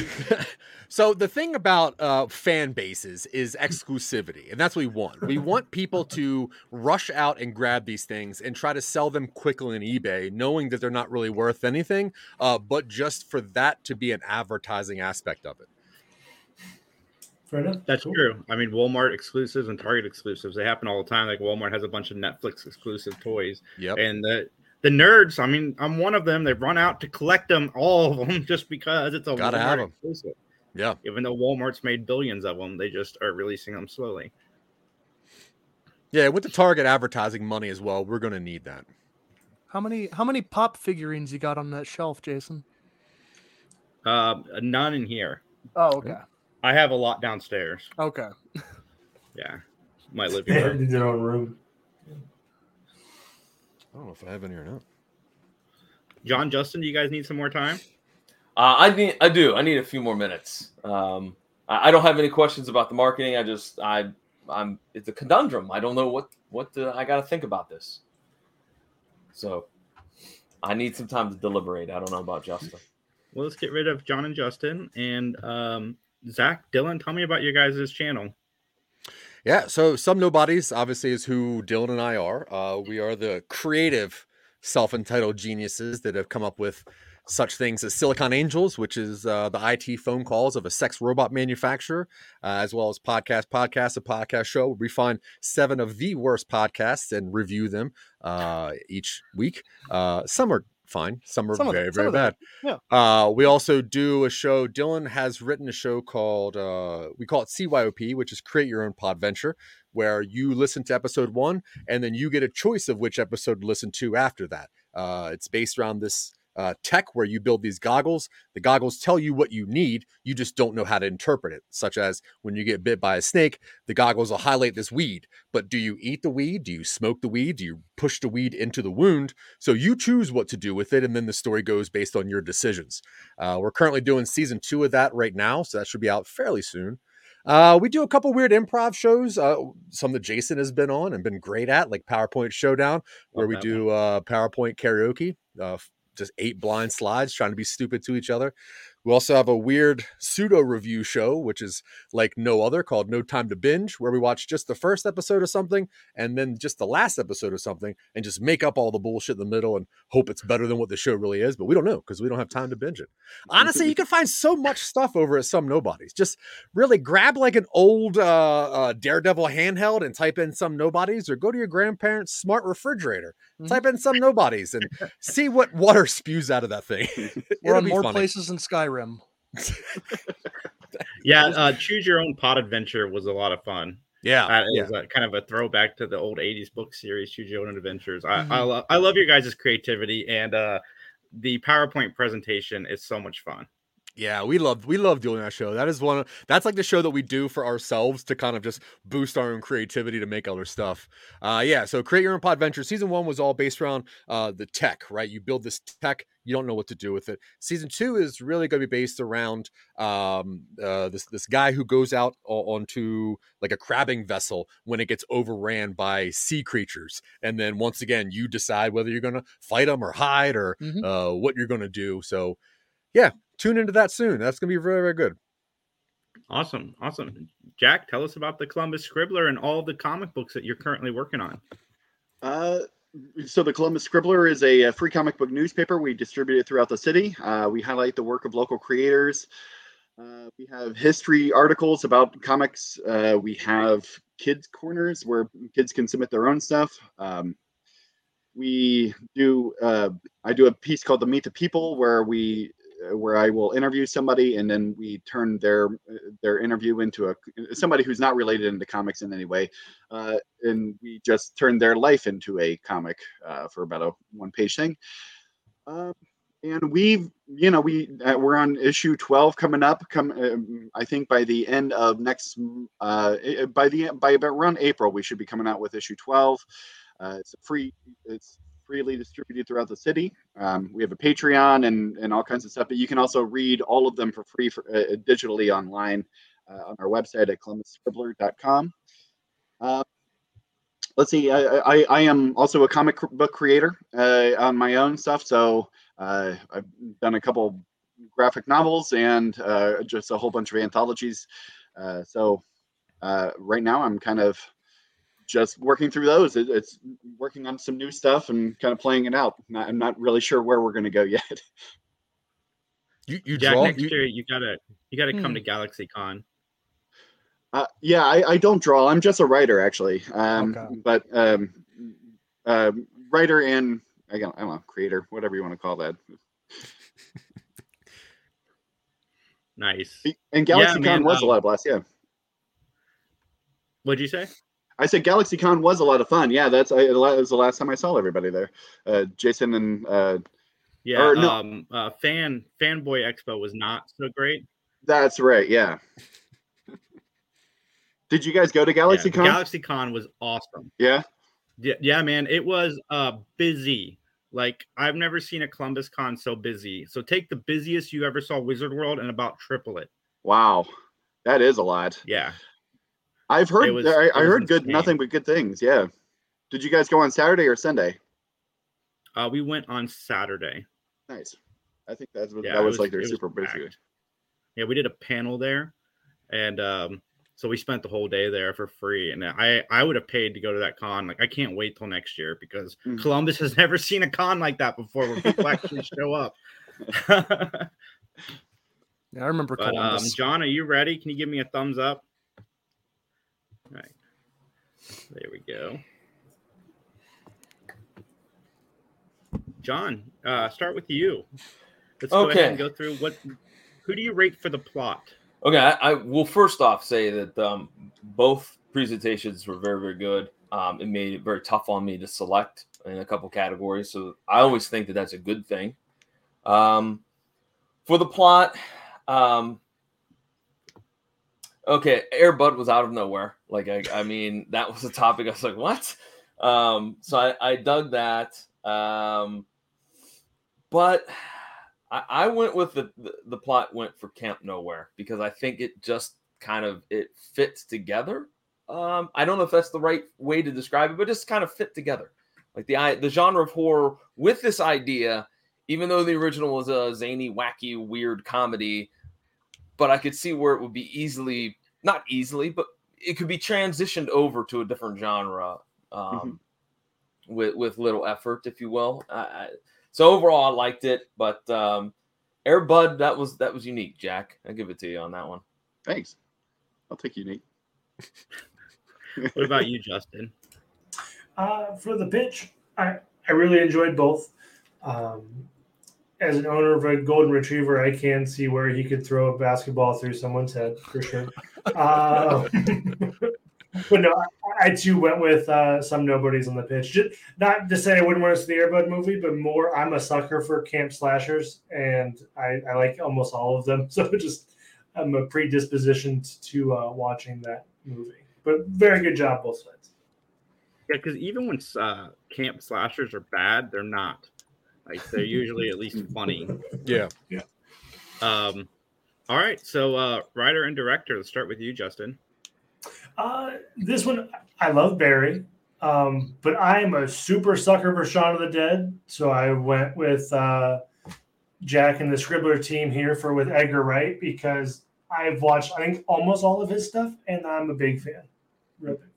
so the thing about uh, fan bases is exclusivity, and that's what we want. We want people to rush out and grab these things and try to sell them quickly on eBay, knowing that they're not really worth anything, uh, but just for that to be an advertising aspect of it. Fair enough. That's Cool. true. I mean, Walmart exclusives and Target exclusives, they happen all the time. Like Walmart has a bunch of Netflix exclusive toys. Yep. And the the nerds, I mean, I'm one of them. They run out to collect them, all of them, *laughs* just because it's a Gotta Walmart have 'em. exclusive. Yeah. Even though Walmart's made billions of them, they just are releasing them slowly. Yeah, with the Target advertising money as well, we're going to need that. How many how many pop figurines you got on that shelf, Jason? Uh, none in here. Oh, okay. I have a lot downstairs. Okay. *laughs* Yeah, my They living room. need their own room. I don't know if I have any or not. John, Justin, do you guys need some more time? Uh, I need, I do. I need a few more minutes. Um, I, I don't have any questions about the marketing. I just, I, I'm. It's a conundrum. I don't know what, what the, I got to think about this. So, I need some time to deliberate. I don't know about Justin. Well, let's get rid of John and Justin and um, Zach, Dylan. Tell me about your guys' channel. Yeah, so some nobodies obviously is who Dylan and I are. Uh, we are the creative, self-entitled geniuses that have come up with such things as Silicon Angels, which is uh, the IT phone calls of a sex robot manufacturer, uh, as well as podcast, podcast, a podcast show. We find seven of the worst podcasts and review them uh, each week. Uh, some are fine. Some are Some very, them, very bad. Yeah. Uh, we also do a show. Dylan has written a show called uh, we call it CYOP, which is Create Your Own Pod Venture, where you listen to episode one and then you get a choice of which episode to listen to after that. Uh, it's based around this uh, tech where you build these goggles. The goggles tell you what you need. You just don't know how to interpret it. Such as when you get bit by a snake, the goggles will highlight this weed. But do you eat the weed? Do you smoke the weed? Do you push the weed into the wound? So you choose what to do with it, and then the story goes based on your decisions. Uh, we're currently doing season two of that right now, so that should be out fairly soon. Uh, we do a couple weird improv shows, uh, some that Jason has been on and been great at, like PowerPoint Showdown, where we do uh, PowerPoint karaoke, uh, just eight blind slides trying to be stupid to each other. We also have a weird pseudo review show, which is like no other, called No Time to Binge, where we watch just the first episode of something and then just the last episode of something and just make up all the bullshit in the middle and hope it's better than what the show really is. But we don't know because we don't have time to binge it. Honestly, you can find so much stuff over at some nobodies. Just really grab like an old uh, uh, Daredevil handheld and type in some nobodies, or go to your grandparents' smart refrigerator, Mhm. type in some nobodies, and see what water spews out of that thing. *laughs* *laughs* We're on more places than Skyrim. *laughs* Yeah, uh, choose your own pod adventure was a lot of fun. Yeah, That yeah. is a, kind of a throwback to the old '80s book series, Choose Your Own Adventures. I I, Mhm. love I love your guys' creativity and uh, the PowerPoint presentation is so much fun. Yeah, we love we love doing that show. That is one of that's like the show that we do for ourselves to kind of just boost our own creativity to make other stuff. Uh yeah, so create your own pod venture. Season one was all based around uh the tech, right? You build this tech, you don't know what to do with it. Season two is really gonna be based around um uh this this guy who goes out onto like a crabbing vessel when it gets overran by sea creatures. And then once again, you decide whether you're gonna fight them or hide or Mhm. uh what you're gonna do. So yeah, tune into that soon. That's gonna be very, very good. Awesome, awesome. Jack, tell us about the Columbus Scribbler and all the comic books that you're currently working on. Uh, so the Columbus Scribbler is a, free comic book newspaper. We distribute it throughout the city. Uh, we highlight the work of local creators. Uh, we have history articles about comics. Uh, we have kids corners where kids can submit their own stuff. Um, we do. Uh, I do a piece called the Meet the People where we where I will interview somebody and then we turn their their interview into a somebody who's not related into comics in any way, uh, and we just turn their life into a comic uh, for about a one page thing. Um, and we've you know we uh, we're on issue 12 coming up come um, i think by the end of next uh by the by about around april we should be coming out with issue 12 uh, it's a free it's freely distributed throughout the city um, we have a patreon and and all kinds of stuff but you can also read all of them for free for, uh, digitally online uh, on our website at columbuscribbler.com uh, let's see I, I i am also a comic book creator uh, on my own stuff so uh, I've done a couple graphic novels and uh, just a whole bunch of anthologies. Uh, so uh, right now I'm kind of just working through those. It, it's working on some new stuff and kind of playing it out. Not, I'm not really sure where we're going to go *laughs* yet. You you Jack, draw next you, year you gotta you gotta come Hmm. to Galaxy Con. Uh, yeah, I, I don't draw. I'm just a writer, actually. Um, Okay. But um, uh, writer and I don't, I don't know, creator, whatever you want to call that. Nice. And Yeah, GalaxyCon man, was a um, lot of blast. Yeah. What'd you say? I said GalaxyCon was a lot of fun. Yeah, that's I, it was the last time I saw everybody there. Uh, Jason and uh, Yeah, Or no. um, uh, fan fanboy expo was not so great. that's right. Yeah. *laughs* Did you guys go to Yeah, GalaxyCon? Galaxy Con was awesome. yeah. Yeah, yeah, man, it was uh busy, Like I've never seen a Columbus Con so busy. So take the busiest you ever saw Wizard World and about triple it. Wow, that is a lot. Yeah. I've heard. was- I, I heard good, insane. nothing but good things. Yeah. Did you guys go on Saturday or Sunday? Uh, we went on Saturday. Nice. I think that's what Yeah, that it was, like it their super busy. Yeah, we did a panel there, and um, so we spent the whole day there for free. And I I would have paid to go to that con. Like I can't wait till next year because Mm. Columbus has *laughs* never seen a con like that before, where people actually show up. *laughs* Yeah, I remember But um, Columbus. John, are you ready? Can you give me a thumbs up? All right. There we go. John, uh, start with you. Let's go ahead and go through what. Who do you rate for the plot? Okay, I, I will first off say that um, both presentations were very, very good. Um, it made it very tough on me to select in a couple categories, so I always think that that's a good thing. Um, for the plot, um, okay, Air Bud was out of nowhere. Like, I, I mean, that was a topic. I was like, what? Um, so I, I dug that. Um, but I, I went with the, the the plot went for Camp Nowhere because I think it just kind of it fits together. Um, I don't know if that's the right way to describe it, but just kind of fit together. Like the the genre of horror with this idea, even though the original was a zany, wacky, weird comedy, but I could see where it would be easily not easily, but it could be transitioned over to a different genre um, with with little effort, if you will. I, I, so overall, I liked it, but um, Air Bud that was that was unique, Jack. I give it to you on that one. Thanks. I'll take unique. *laughs* What about you, Justin? Uh, for the pitch, I, I really enjoyed both. Um, as an owner of a golden retriever, I can see where he could throw a basketball through someone's head for sure. *laughs* Uh, *laughs* but no, I, I too went with uh, some nobodies on the pitch. Just, not to say I wouldn't want to see the Airbud movie, but more I'm a sucker for camp slashers, and I, I like almost all of them. *laughs* So just I'm a predispositioned to uh, watching that movie. But very good job both sides. Yeah, because even when uh, camp slashers are bad, they're not. Like they're usually at least funny. Yeah. Yeah. Um. All right. So, uh, writer and director. Let's start with you, Justin. Uh, this one, I love Barry, um, but I am a super sucker for Shaun of the Dead. So I went with uh, Jack and the Scribbler team here for with Edgar Wright because I've watched, I think, almost all of his stuff, and I'm a big fan. Real big fan. About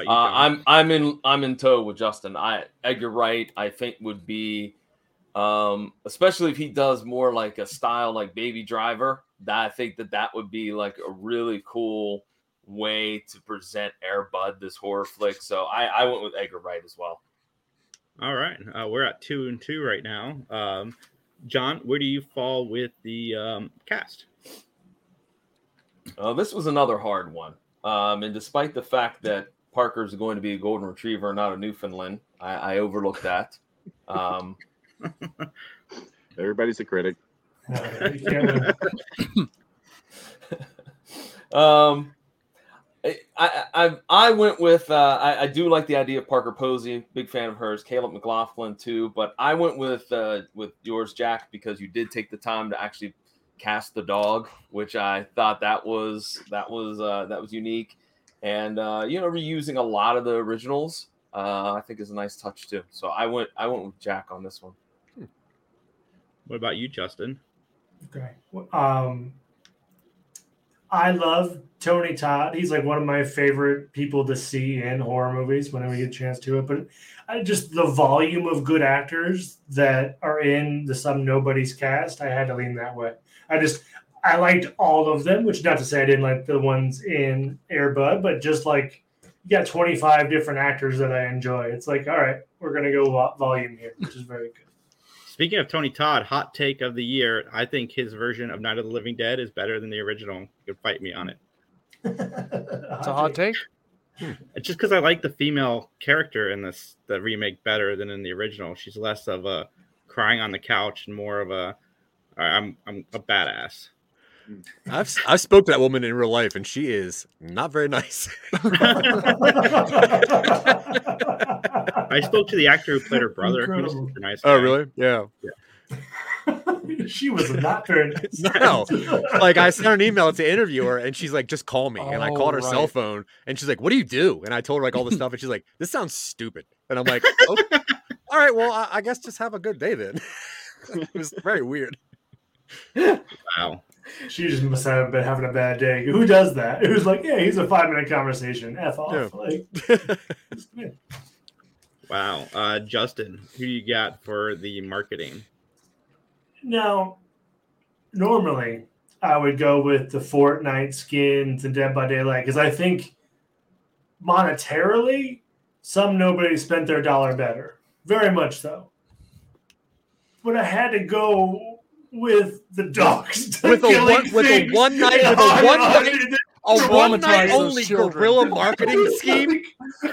you, Uh, I'm I'm in I'm in tow with Justin. I Edgar Wright I think would be, um, especially if he does more like a style like Baby Driver. That I think that that would be like a really cool way to present Air Bud this horror flick. So I I went with Edgar Wright as well. All right. Uh, we're at two and two right now. Um, John, where do you fall with the um, cast? Uh, this was another hard one. Um, and despite the fact that Parker's going to be a golden retriever, not a Newfoundland, I, I overlooked that. Um, *laughs* Everybody's a critic. You can't win. um, I, I I I went with uh, I, I do like the idea of Parker Posey, big fan of hers. Caleb McLaughlin too, but I went with uh, with yours, Jack, because you did take the time to actually cast the dog, which I thought that was that was uh, that was unique, and uh, you know reusing a lot of the originals. Uh, I think is a nice touch too. So I went I went with Jack on this one. What about you, Justin? Okay. Um, I love Tony Todd. He's like one of my favorite people to see in horror movies whenever we get a chance to it. But I just the volume of good actors that are in the Some Nobody's cast, I had to lean that way. I just I liked all of them, which not to say I didn't like the ones in Airbud, but just like you got 25 different actors that I enjoy. It's like, all right, we're gonna go volume here, which is very good. Speaking of Tony Todd, hot take of the year. I think his version of Night of the Living Dead is better than the original. You could fight me on it. *laughs* It's a hot take. Hmm. It's just because I like the female character in this the remake better than in the original. She's less of a crying on the couch and more of a I'm I'm a badass. I've I've spoke to that woman in real life, and she is not very nice. *laughs* I spoke to the actor who played her brother. He was Incredible. super nice. oh, guy. really? Yeah. *laughs* she was not very nice. *laughs* No, like I sent an email to interview her, and she's like, "Just call me." And I Oh, called her cell phone, and she's like, "What do you do?" And I told her like all this stuff, and she's like, "This sounds stupid." And I'm like, "Oh, "All right, well, I, I guess just have a good day then." it was very weird. Wow. She just must have been having a bad day. Who does that? Who's like, yeah, he's a five minute conversation. F off. Yeah. Like, *laughs* yeah. Wow. Uh, Justin, who you got for the marketing? Now, normally I would go with the Fortnite skins and Dead by Daylight because I think monetarily, some nobody spent their dollar better. Very much so. But I had to go with the dogs. *laughs* With a killing one- with a one night- with a *laughs* one night, A one night only children. guerrilla *laughs* marketing scheme.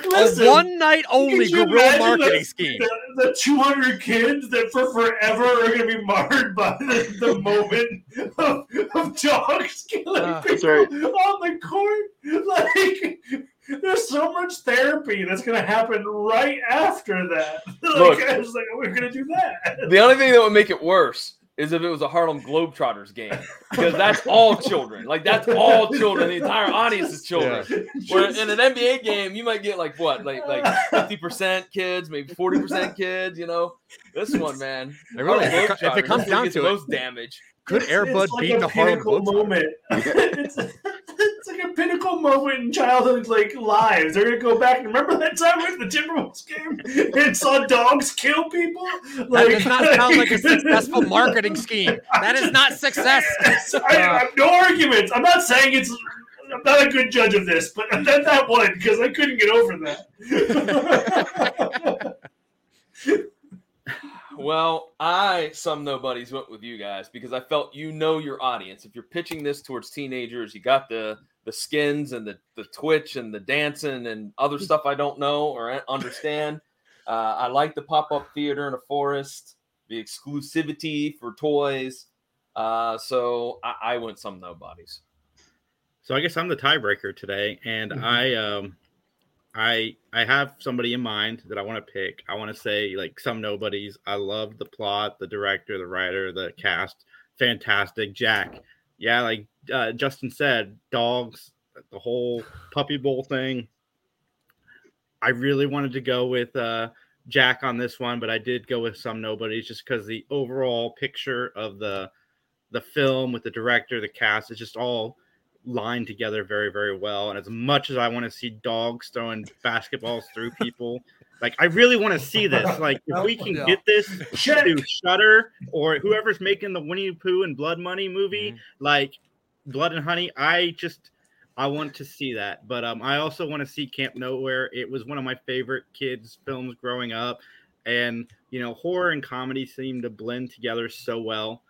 Listen, a one night only could guerrilla marketing the- scheme. The, the 200 kids that for forever are going to be marred by the, the moment of, of dogs killing Uh, people sorry. on the court. Like, there's so much therapy that's going to happen right after that. Like, Look. I was like, we're going to do that. The only thing that would make it worse is if it was a Harlem Globetrotters game because that's all children. Like that's all children. The entire audience is children. Where in an NBA game, you might get like what, like like fifty percent kids, maybe forty percent kids. You know, this one, man. It really- Harlem if it if it comes down to the it- most damage. Could It's- Airbud it's like beat the Harlem Globetrotters? moment. *laughs* it's, it's like a pinnacle moment in childhood like lives. They're gonna go back and remember that time with the Timberwolves game and saw dogs kill people. That does not sound like a *laughs* successful marketing scheme. That is not success. I, *laughs* I have uh, no arguments. I'm not saying it's. I'm not a good judge of this, but that that one because I couldn't get over that. *laughs* Well, I some nobodies went with you guys because I felt you know your audience. If you're pitching this towards teenagers, you got the the skins and the the twitch and the dancing and other stuff I don't know or understand. Uh, I like the pop up theater in a forest, the exclusivity for toys. Uh, so I, I went some nobodies. So I guess I'm the tiebreaker today, and I um I I have somebody in mind that I want to pick. I want to say like some nobodies. I love the plot, the director, the writer, the cast. Fantastic, Jack. Yeah, like uh, Justin said, dogs, the whole puppy bowl thing. I really wanted to go with uh, Jack on this one, but I did go with some nobodies just because the overall picture of the the film with the director, the cast is just all lined together very, very well. And as much as I want to see dogs throwing basketballs through people, like I really want to see this. *laughs* Like if we can get this Check. to Shutter or whoever's making the Winnie the Pooh and Blood Money movie, Mm-hmm. like Blood and Honey, I just I want to see that. But um, I also want to see Camp Nowhere. It was one of my favorite kids films growing up, and you know horror and comedy seem to blend together so well.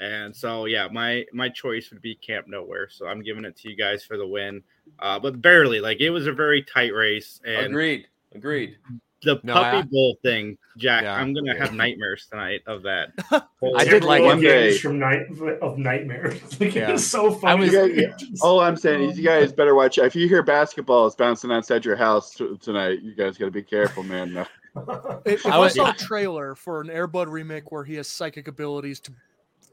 And so yeah, my my choice would be Camp Nowhere. So I'm giving it to you guys for the win, uh, but barely. Like it was a very tight race, and Agreed. Agreed. The No, puppy I- bowl thing, Jack. Yeah. I'm gonna Yeah. have nightmares tonight of that. *laughs* I did like Timberwolves one day- from night of nightmares. *laughs* Like, Yeah. It's so funny. was- *laughs* You guys- all I'm saying is, you guys better watch. If you hear basketballs bouncing outside your house t- tonight, you guys got to be careful, man. No. If, if I I, was- saw a trailer for an Airbud remake where he has psychic abilities to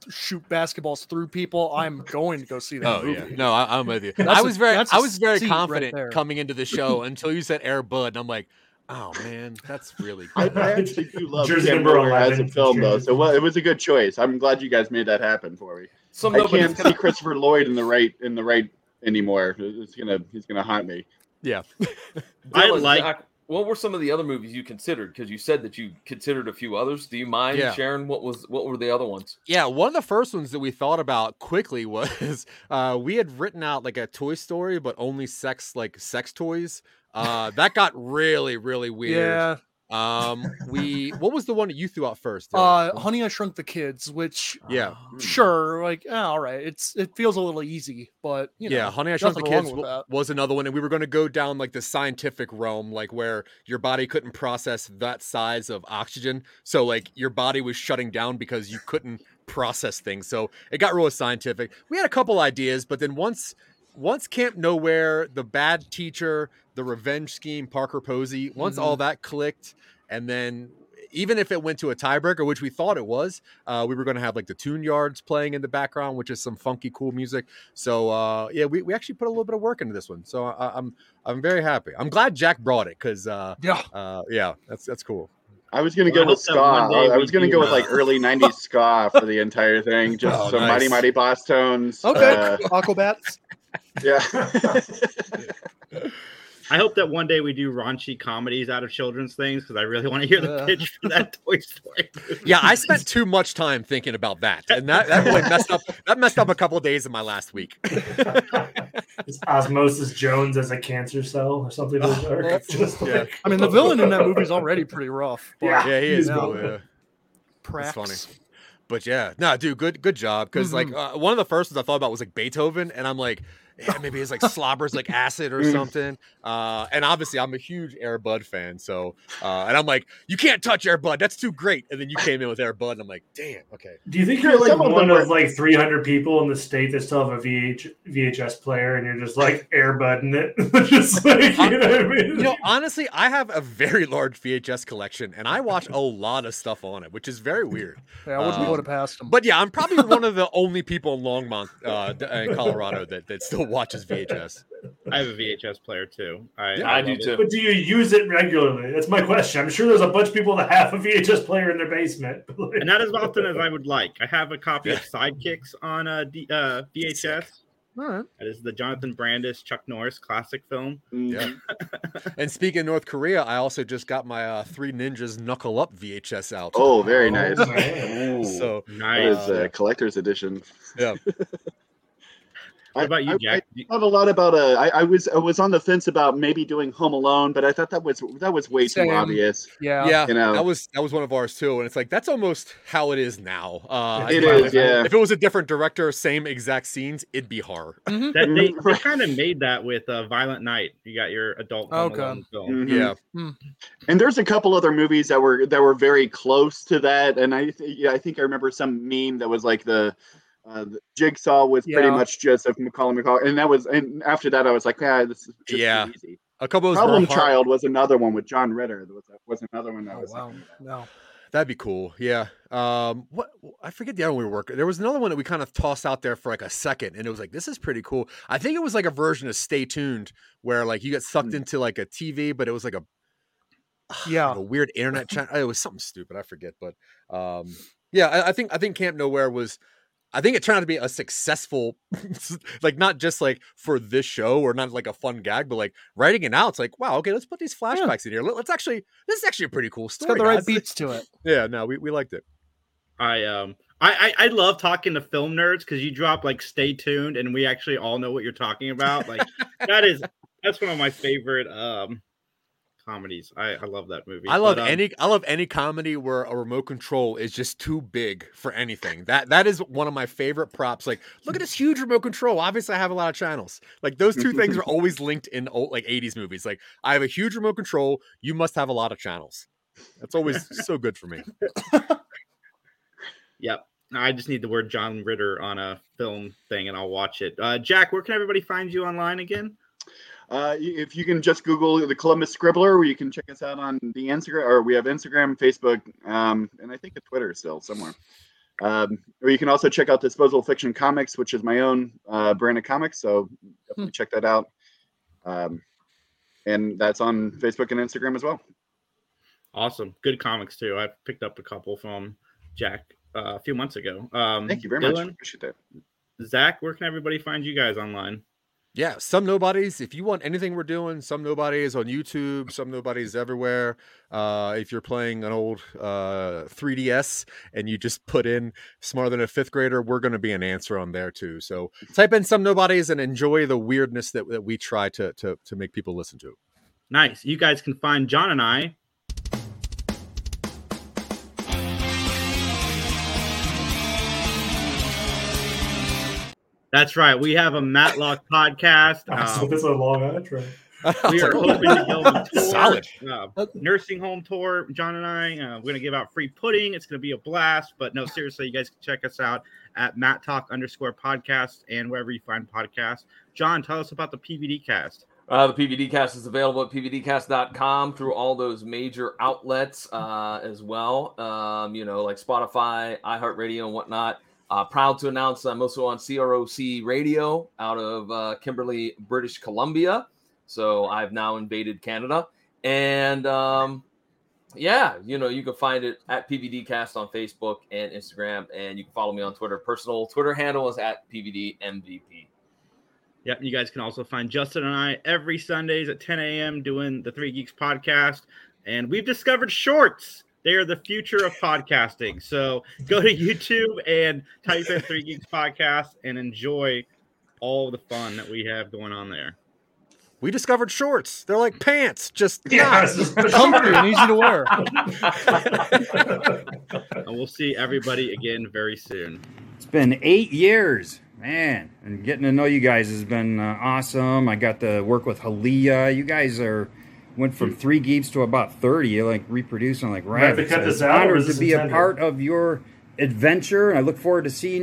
shoot basketballs through people, I'm going to go see that Oh movie. yeah, no, I, I'm with you. That's I a- was very, that's I a was very seat right confident coming into the show until you said Air Bud, and I'm like, oh man, that's really I, good. I actually do love Jersey Camp number Nowhere as a film, though. So well, it was a good choice. I'm glad you guys made that happen for me. Some I can't see Christopher Lloyd in the right in the right anymore. It's gonna he's gonna haunt me. yeah. *laughs* I like- Zach, what were some of the other movies you considered? Because you said that you considered a few others. Do you mind Yeah. sharing what was what were the other ones? Yeah, one of the first ones that we thought about quickly *laughs* was uh, we had written out like a Toy Story, but only sex like sex toys. Uh, that got really, really weird. Yeah. Um, we *laughs* what was the one that you threw out first? Uh, Honey, I Shrunk the Kids, which yeah, sure, like eh, all right, it's it feels a little easy, but you know, yeah. Honey, I Shrunk the Kids w- was another one, and we were going to go down like the scientific realm, like where your body couldn't process that size of oxygen, so like your body was shutting down because you couldn't process things. So it got real scientific. We had a couple ideas, but then once once Camp Nowhere, the bad teacher, the revenge scheme, Parker Posey, once all that clicked, and then even if it went to a tiebreaker, which we thought it was, uh, we were going to have like the Tune Yards playing in the background, which is some funky, cool music. So uh, yeah, we, we actually put a little bit of work into this one. So I, I'm I'm very happy. I'm glad Jack brought it because uh, Yeah. uh, yeah, that's that's cool. I was gonna go with hope that one ska. I was gonna go with like early *laughs* '90s ska for the entire thing. Just Oh, some nice. Mighty Mighty Bosstones. Okay. Uh, *laughs* Aquabats. Yeah. *laughs* I hope that one day we do raunchy comedies out of children's things because I really want to hear the pitch for that Toy Story. Yeah, I spent too much time thinking about that, and that that really messed up. That messed up a couple of days of my last week. *laughs* Is Osmosis Jones as a cancer cell or something like *laughs* that? Just Yeah. like- I mean, the villain in that movie is already pretty rough. but Yeah. Yeah, he is Yeah. cool. Yeah. Thrax. funny. But yeah, no, dude, good good job. Because like uh, one of the first ones I thought about was like Beethoven, and I'm like, yeah, maybe it's like slobbers like acid or *laughs* something. Uh, and obviously, I'm a huge Air Bud fan, so uh, and I'm like, you can't touch Air Bud, that's too great. And then you came in with Air Bud, and I'm like, damn, okay. Do you think you're like some of them one were- of like 300 people in the state that still have a VH, VHS player, and you're just like airbudding it? *laughs* just like, you know what I mean? You know, honestly, I have a very large VHS collection, and I watch a lot of stuff on it, which is very weird. Yeah, I wouldn't Um, put it past him. But yeah, I'm probably one of the only people in Longmont, uh, in Colorado, that, that still *laughs* watches VHS. I have a VHS player too. I, I do love it. too. But do you use it regularly? That's my question. I'm sure there's a bunch of people that have a VHS player in their basement. *laughs* and not as often as I would like. I have a copy of Sidekicks on uh, D, uh, VHS. All right. That is the Jonathan Brandis, Chuck Norris classic film. Yeah. *laughs* and speaking of North Korea, I also just got my uh, Three Ninjas Knuckle Up VHS out. Oh, very nice. So Nice. is a collector's edition. yeah, What about you, I- Jack? I thought a lot about uh, I, I was I was on the fence about maybe doing Home Alone, but I thought that was that was way Same. too obvious. Yeah. yeah, You know. that was that was one of ours too, and it's like that's almost how it is now. Uh, It if- yeah. If it was a different director, same exact scenes, it'd be horror. Mhm. *laughs* *laughs* that they, they kind of made that with uh, Violent Night. You got your adult Home Okay. Alone film. Mhm. Yeah, And there's a couple other movies that were that were very close to that, and I th- yeah I think I remember some meme that was like the. Uh, the Jigsaw was pretty much just of Macaulay McCall, and that was, and after that, I was like, yeah, this is just Yeah. easy. a couple of Problem Child was another one with John Ritter. That was, was another one that Oh, was. wow. No. That'd be cool. Yeah. Um, what I forget the other one we were working. There was another one that we kind of tossed out there for like a second, and it was like, this is pretty cool. I think it was like a version of Stay Tuned, where like you get sucked Hmm. into like a TV, but it was like a *sighs* Yeah. like a weird internet channel. It was something stupid. I forget, but um, yeah, I, I think I think Camp Nowhere was. I think it turned out to be a successful, *laughs* like not just like for this show or not like a fun gag, but like writing it out. It's like, wow, okay, let's put these flashbacks in here. Let, us actually, this is actually a pretty cool It's story. got the right guys. beats to it. *laughs* Yeah, no, we, we liked it. I um I, I I love talking to film nerds because you drop like stay tuned and we actually all know what you're talking about. Like that is that's one of my favorite um comedies. I, I love that movie. I love But, um, any I love any comedy where a remote control is just too big for anything. That that is one of my favorite props. Like, look at this huge remote control. Obviously, I have a lot of channels. Like those two things are *laughs* always linked in old like 80s movies. Like, I have a huge remote control. You must have a lot of channels. That's always *laughs* so good for me. Yep. I just need the word John Ritter on a film thing and I'll watch it. Uh, Jack, where can everybody find you online again? Uh, if you can just Google the Columbus Scribbler, or you can check us out on the Instagram, or we have Instagram, Facebook, um, and I think a Twitter still somewhere. Um, or you can also check out Disposable Fiction Comics, which is my own uh, brand of comics. So definitely check that out. Um, and that's on Facebook and Instagram as well. Awesome. Good comics too. I picked up a couple from Jack uh, a few months ago. Um, Thank you very much. Appreciate that. Zach, where can everybody find you guys online? Yeah, some nobodies. If you want anything we're doing, some nobodies on YouTube, some nobodies everywhere. Uh, if you're playing an old uh, 3DS and you just put in smarter than a fifth grader, we're going to be an answer on there too. So type in some nobodies and enjoy the weirdness that, that we try to, to to make people listen to. Nice. You guys can find John and I. That's right. We have a Matlock podcast. *laughs* So Um, this is a long outro. *laughs* We are *laughs* hoping to go on tour, Solid. uh, nursing home tour. John and I, uh, we're going to give out free pudding. It's going to be a blast. But no, seriously, you guys can check us out at Matt Talk underscore podcast and wherever you find podcasts. John, tell us about the PVD cast. Uh, the PVD cast is available at pvdcast.com through all those major outlets uh, as well. Um, you know, like Spotify, iHeartRadio, and whatnot. Uh, proud to announce I'm also on CROC Radio out of uh, Kimberley, British Columbia. So I've now invaded Canada. And um, yeah, you know, you can find it at PVDcast on Facebook and Instagram. And you can follow me on Twitter. Personal Twitter handle is at PVDMVP. Yep, you guys can also find Justin and I every Sundays at 10 a.m. doing the Three Geeks podcast. And we've discovered shorts. They are the future of podcasting. So go to YouTube and type in Three Geeks podcast and enjoy all the fun that we have going on there. We discovered shorts. They're like pants, just *laughs* Yeah, not. it's just- Comfy and easy to wear. *laughs* And we'll see everybody again very soon. It's been eight years, man, and getting to know you guys has been uh, awesome. I got to work with Halia. You guys are went from three geeks to about thirty, like reproducing like Might have to cut this out, or is to this be a part of your adventure, and I look forward to seeing